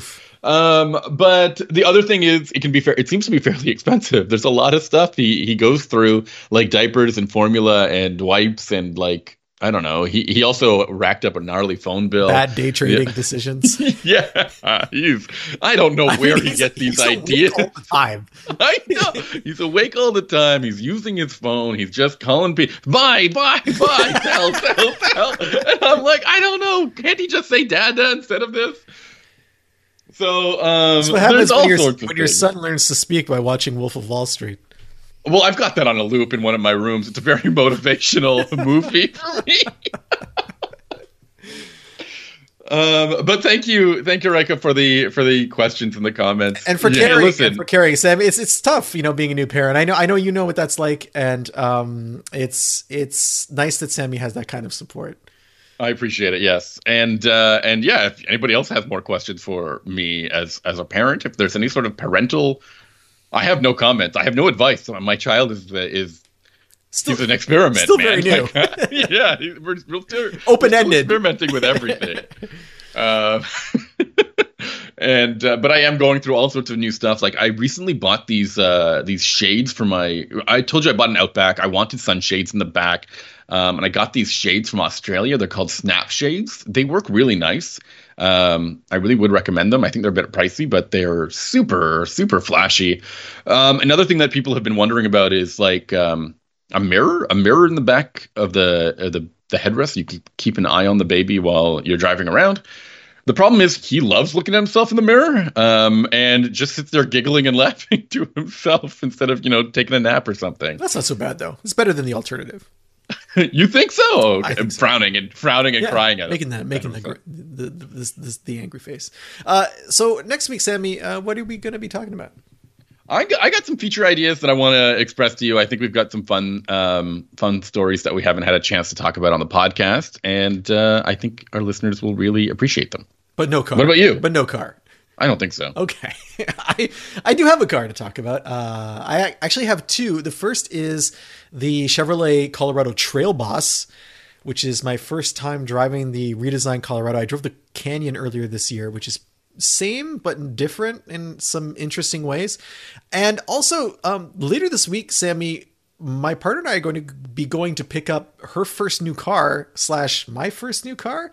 Um, but the other thing is, it can be fair. It seems to be fairly expensive. There's a lot of stuff he he goes through, like diapers and formula and wipes and like I don't know. He he also racked up a gnarly phone bill. Bad day trading yeah. decisions. yeah, he's. I don't know where I mean, he gets these ideas. all the time. I know he's awake all the time. He's using his phone. He's just calling people, buy, buy, buy, sell, sell, sell. And I'm like, I don't know. Can't he just say "dada" instead of this? So um, what happens when, your, when your son learns to speak by watching Wolf of Wall Street. Well, I've got that on a loop in one of my rooms. It's a very motivational movie for me. Um, but thank you, thank you, Rika, for the for the questions and the comments, and for yeah, caring, listen. and for caring, Sam. It's it's tough, you know, being a new parent. I know, I know, you know what that's like, and um, it's it's nice that Sami has that kind of support. I appreciate it. Yes, and uh, and yeah, if anybody else has more questions for me as as a parent, if there's any sort of parental I have no comment. I have no advice. My child is is still, he's an experiment. Still man. very new. yeah, we're, we're still open ended, experimenting with everything. uh, and uh, but I am going through all sorts of new stuff. Like I recently bought these uh, these shades for my. I told you I bought an Outback. I wanted sunshades in the back. Um, and I got these shades from Australia. They're called Snap Shades. They work really nice. Um, I really would recommend them. I think they're a bit pricey, but they're super, super flashy. Um, another thing that people have been wondering about is like um, a mirror, a mirror in the back of the uh, the the headrest. You can keep an eye on the baby while you're driving around. The problem is he loves looking at himself in the mirror um, and just sits there giggling and laughing to himself instead of you know taking a nap or something. That's not so bad though. It's better than the alternative. you think so? Okay. Think frowning and frowning and yeah, crying at making that making the, the, the, this, this, the angry face. Uh, so next week, Sami, uh, what are we going to be talking about? I got, I got some feature ideas that I want to express to you. I think we've got some fun um, fun stories that we haven't had a chance to talk about on the podcast, and uh, I think our listeners will really appreciate them. But no car. What about you? But no car. I don't think so. Okay, I I do have a car to talk about. Uh, I actually have two. The first is the Chevrolet Colorado Trail Boss, which is my first time driving the redesigned Colorado. I drove the Canyon earlier this year, which is same but different in some interesting ways. And also um, later this week, Sami, my partner and I are going to be going to pick up her first new car slash my first new car,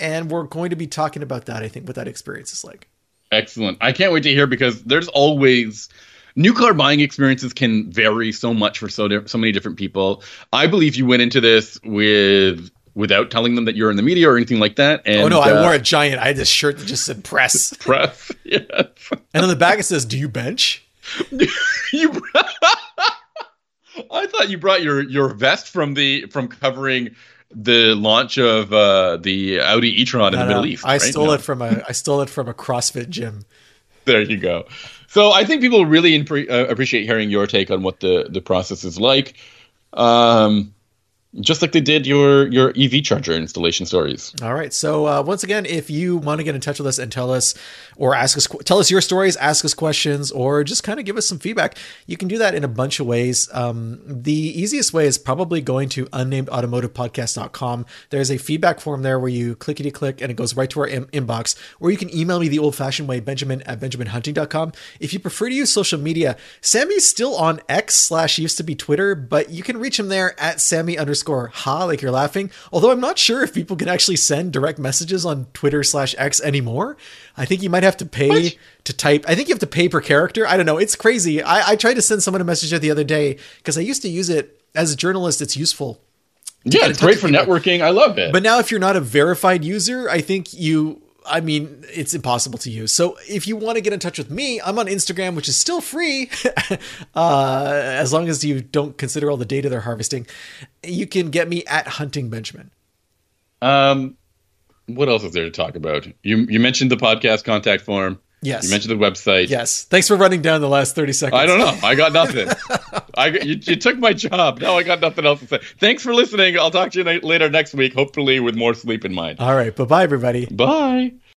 and we're going to be talking about that. I think what that experience is like. Excellent. I can't wait to hear because there's always new car buying experiences can vary so much for so di- so many different people. I believe you went into this with without telling them that you're in the media or anything like that. And, oh no, I uh, wore a giant. I had this shirt that just said press. press. Yes. and on the back it says, "Do you bench?" you. I thought you brought your your vest from the from covering the launch of uh, the Audi e-tron in no, the Middle East. I right? stole no. it from a I stole it from a CrossFit gym. There you go. So I think people really impre- uh, appreciate hearing your take on what the the process is like. Um, just like they did your your EV charger installation stories. All right. So uh, once again, if you want to get in touch with us and tell us or ask us tell us your stories, ask us questions, or just kind of give us some feedback, you can do that in a bunch of ways. Um, the easiest way is probably going to unnamedautomotivepodcast.com. There's a feedback form there where you clickety click and it goes right to our in- inbox. Or you can email me the old fashioned way, Benjamin at benjaminhunting.com. If you prefer to use social media, Sami's still on X slash used to be Twitter, but you can reach him there at Sami underscore underscore ha, like you're laughing. Although I'm not sure if people can actually send direct messages on Twitter slash X anymore. I think you might have to pay What? to type. I think you have to pay per character. I don't know. It's crazy. I, I tried to send someone a message the other day because I used to use it as a journalist. It's useful. Yeah, it's great for people. networking. I love it. But now, if you're not a verified user, I think you. I mean, it's impossible to use. So if you want to get in touch with me, I'm on Instagram, which is still free, uh, as long as you don't consider all the data they're harvesting. You can get me at Hunting Benjamin. um, what else is there to talk about? You you mentioned the podcast contact form. Yes. You mentioned the website. Yes. Thanks for running down the last 30 seconds. I don't know. I got nothing. I you, you took my job. Now I got nothing else to say. Thanks for listening. I'll talk to you later next week, hopefully with more sleep in mind. All right. Bye bye, everybody. Bye.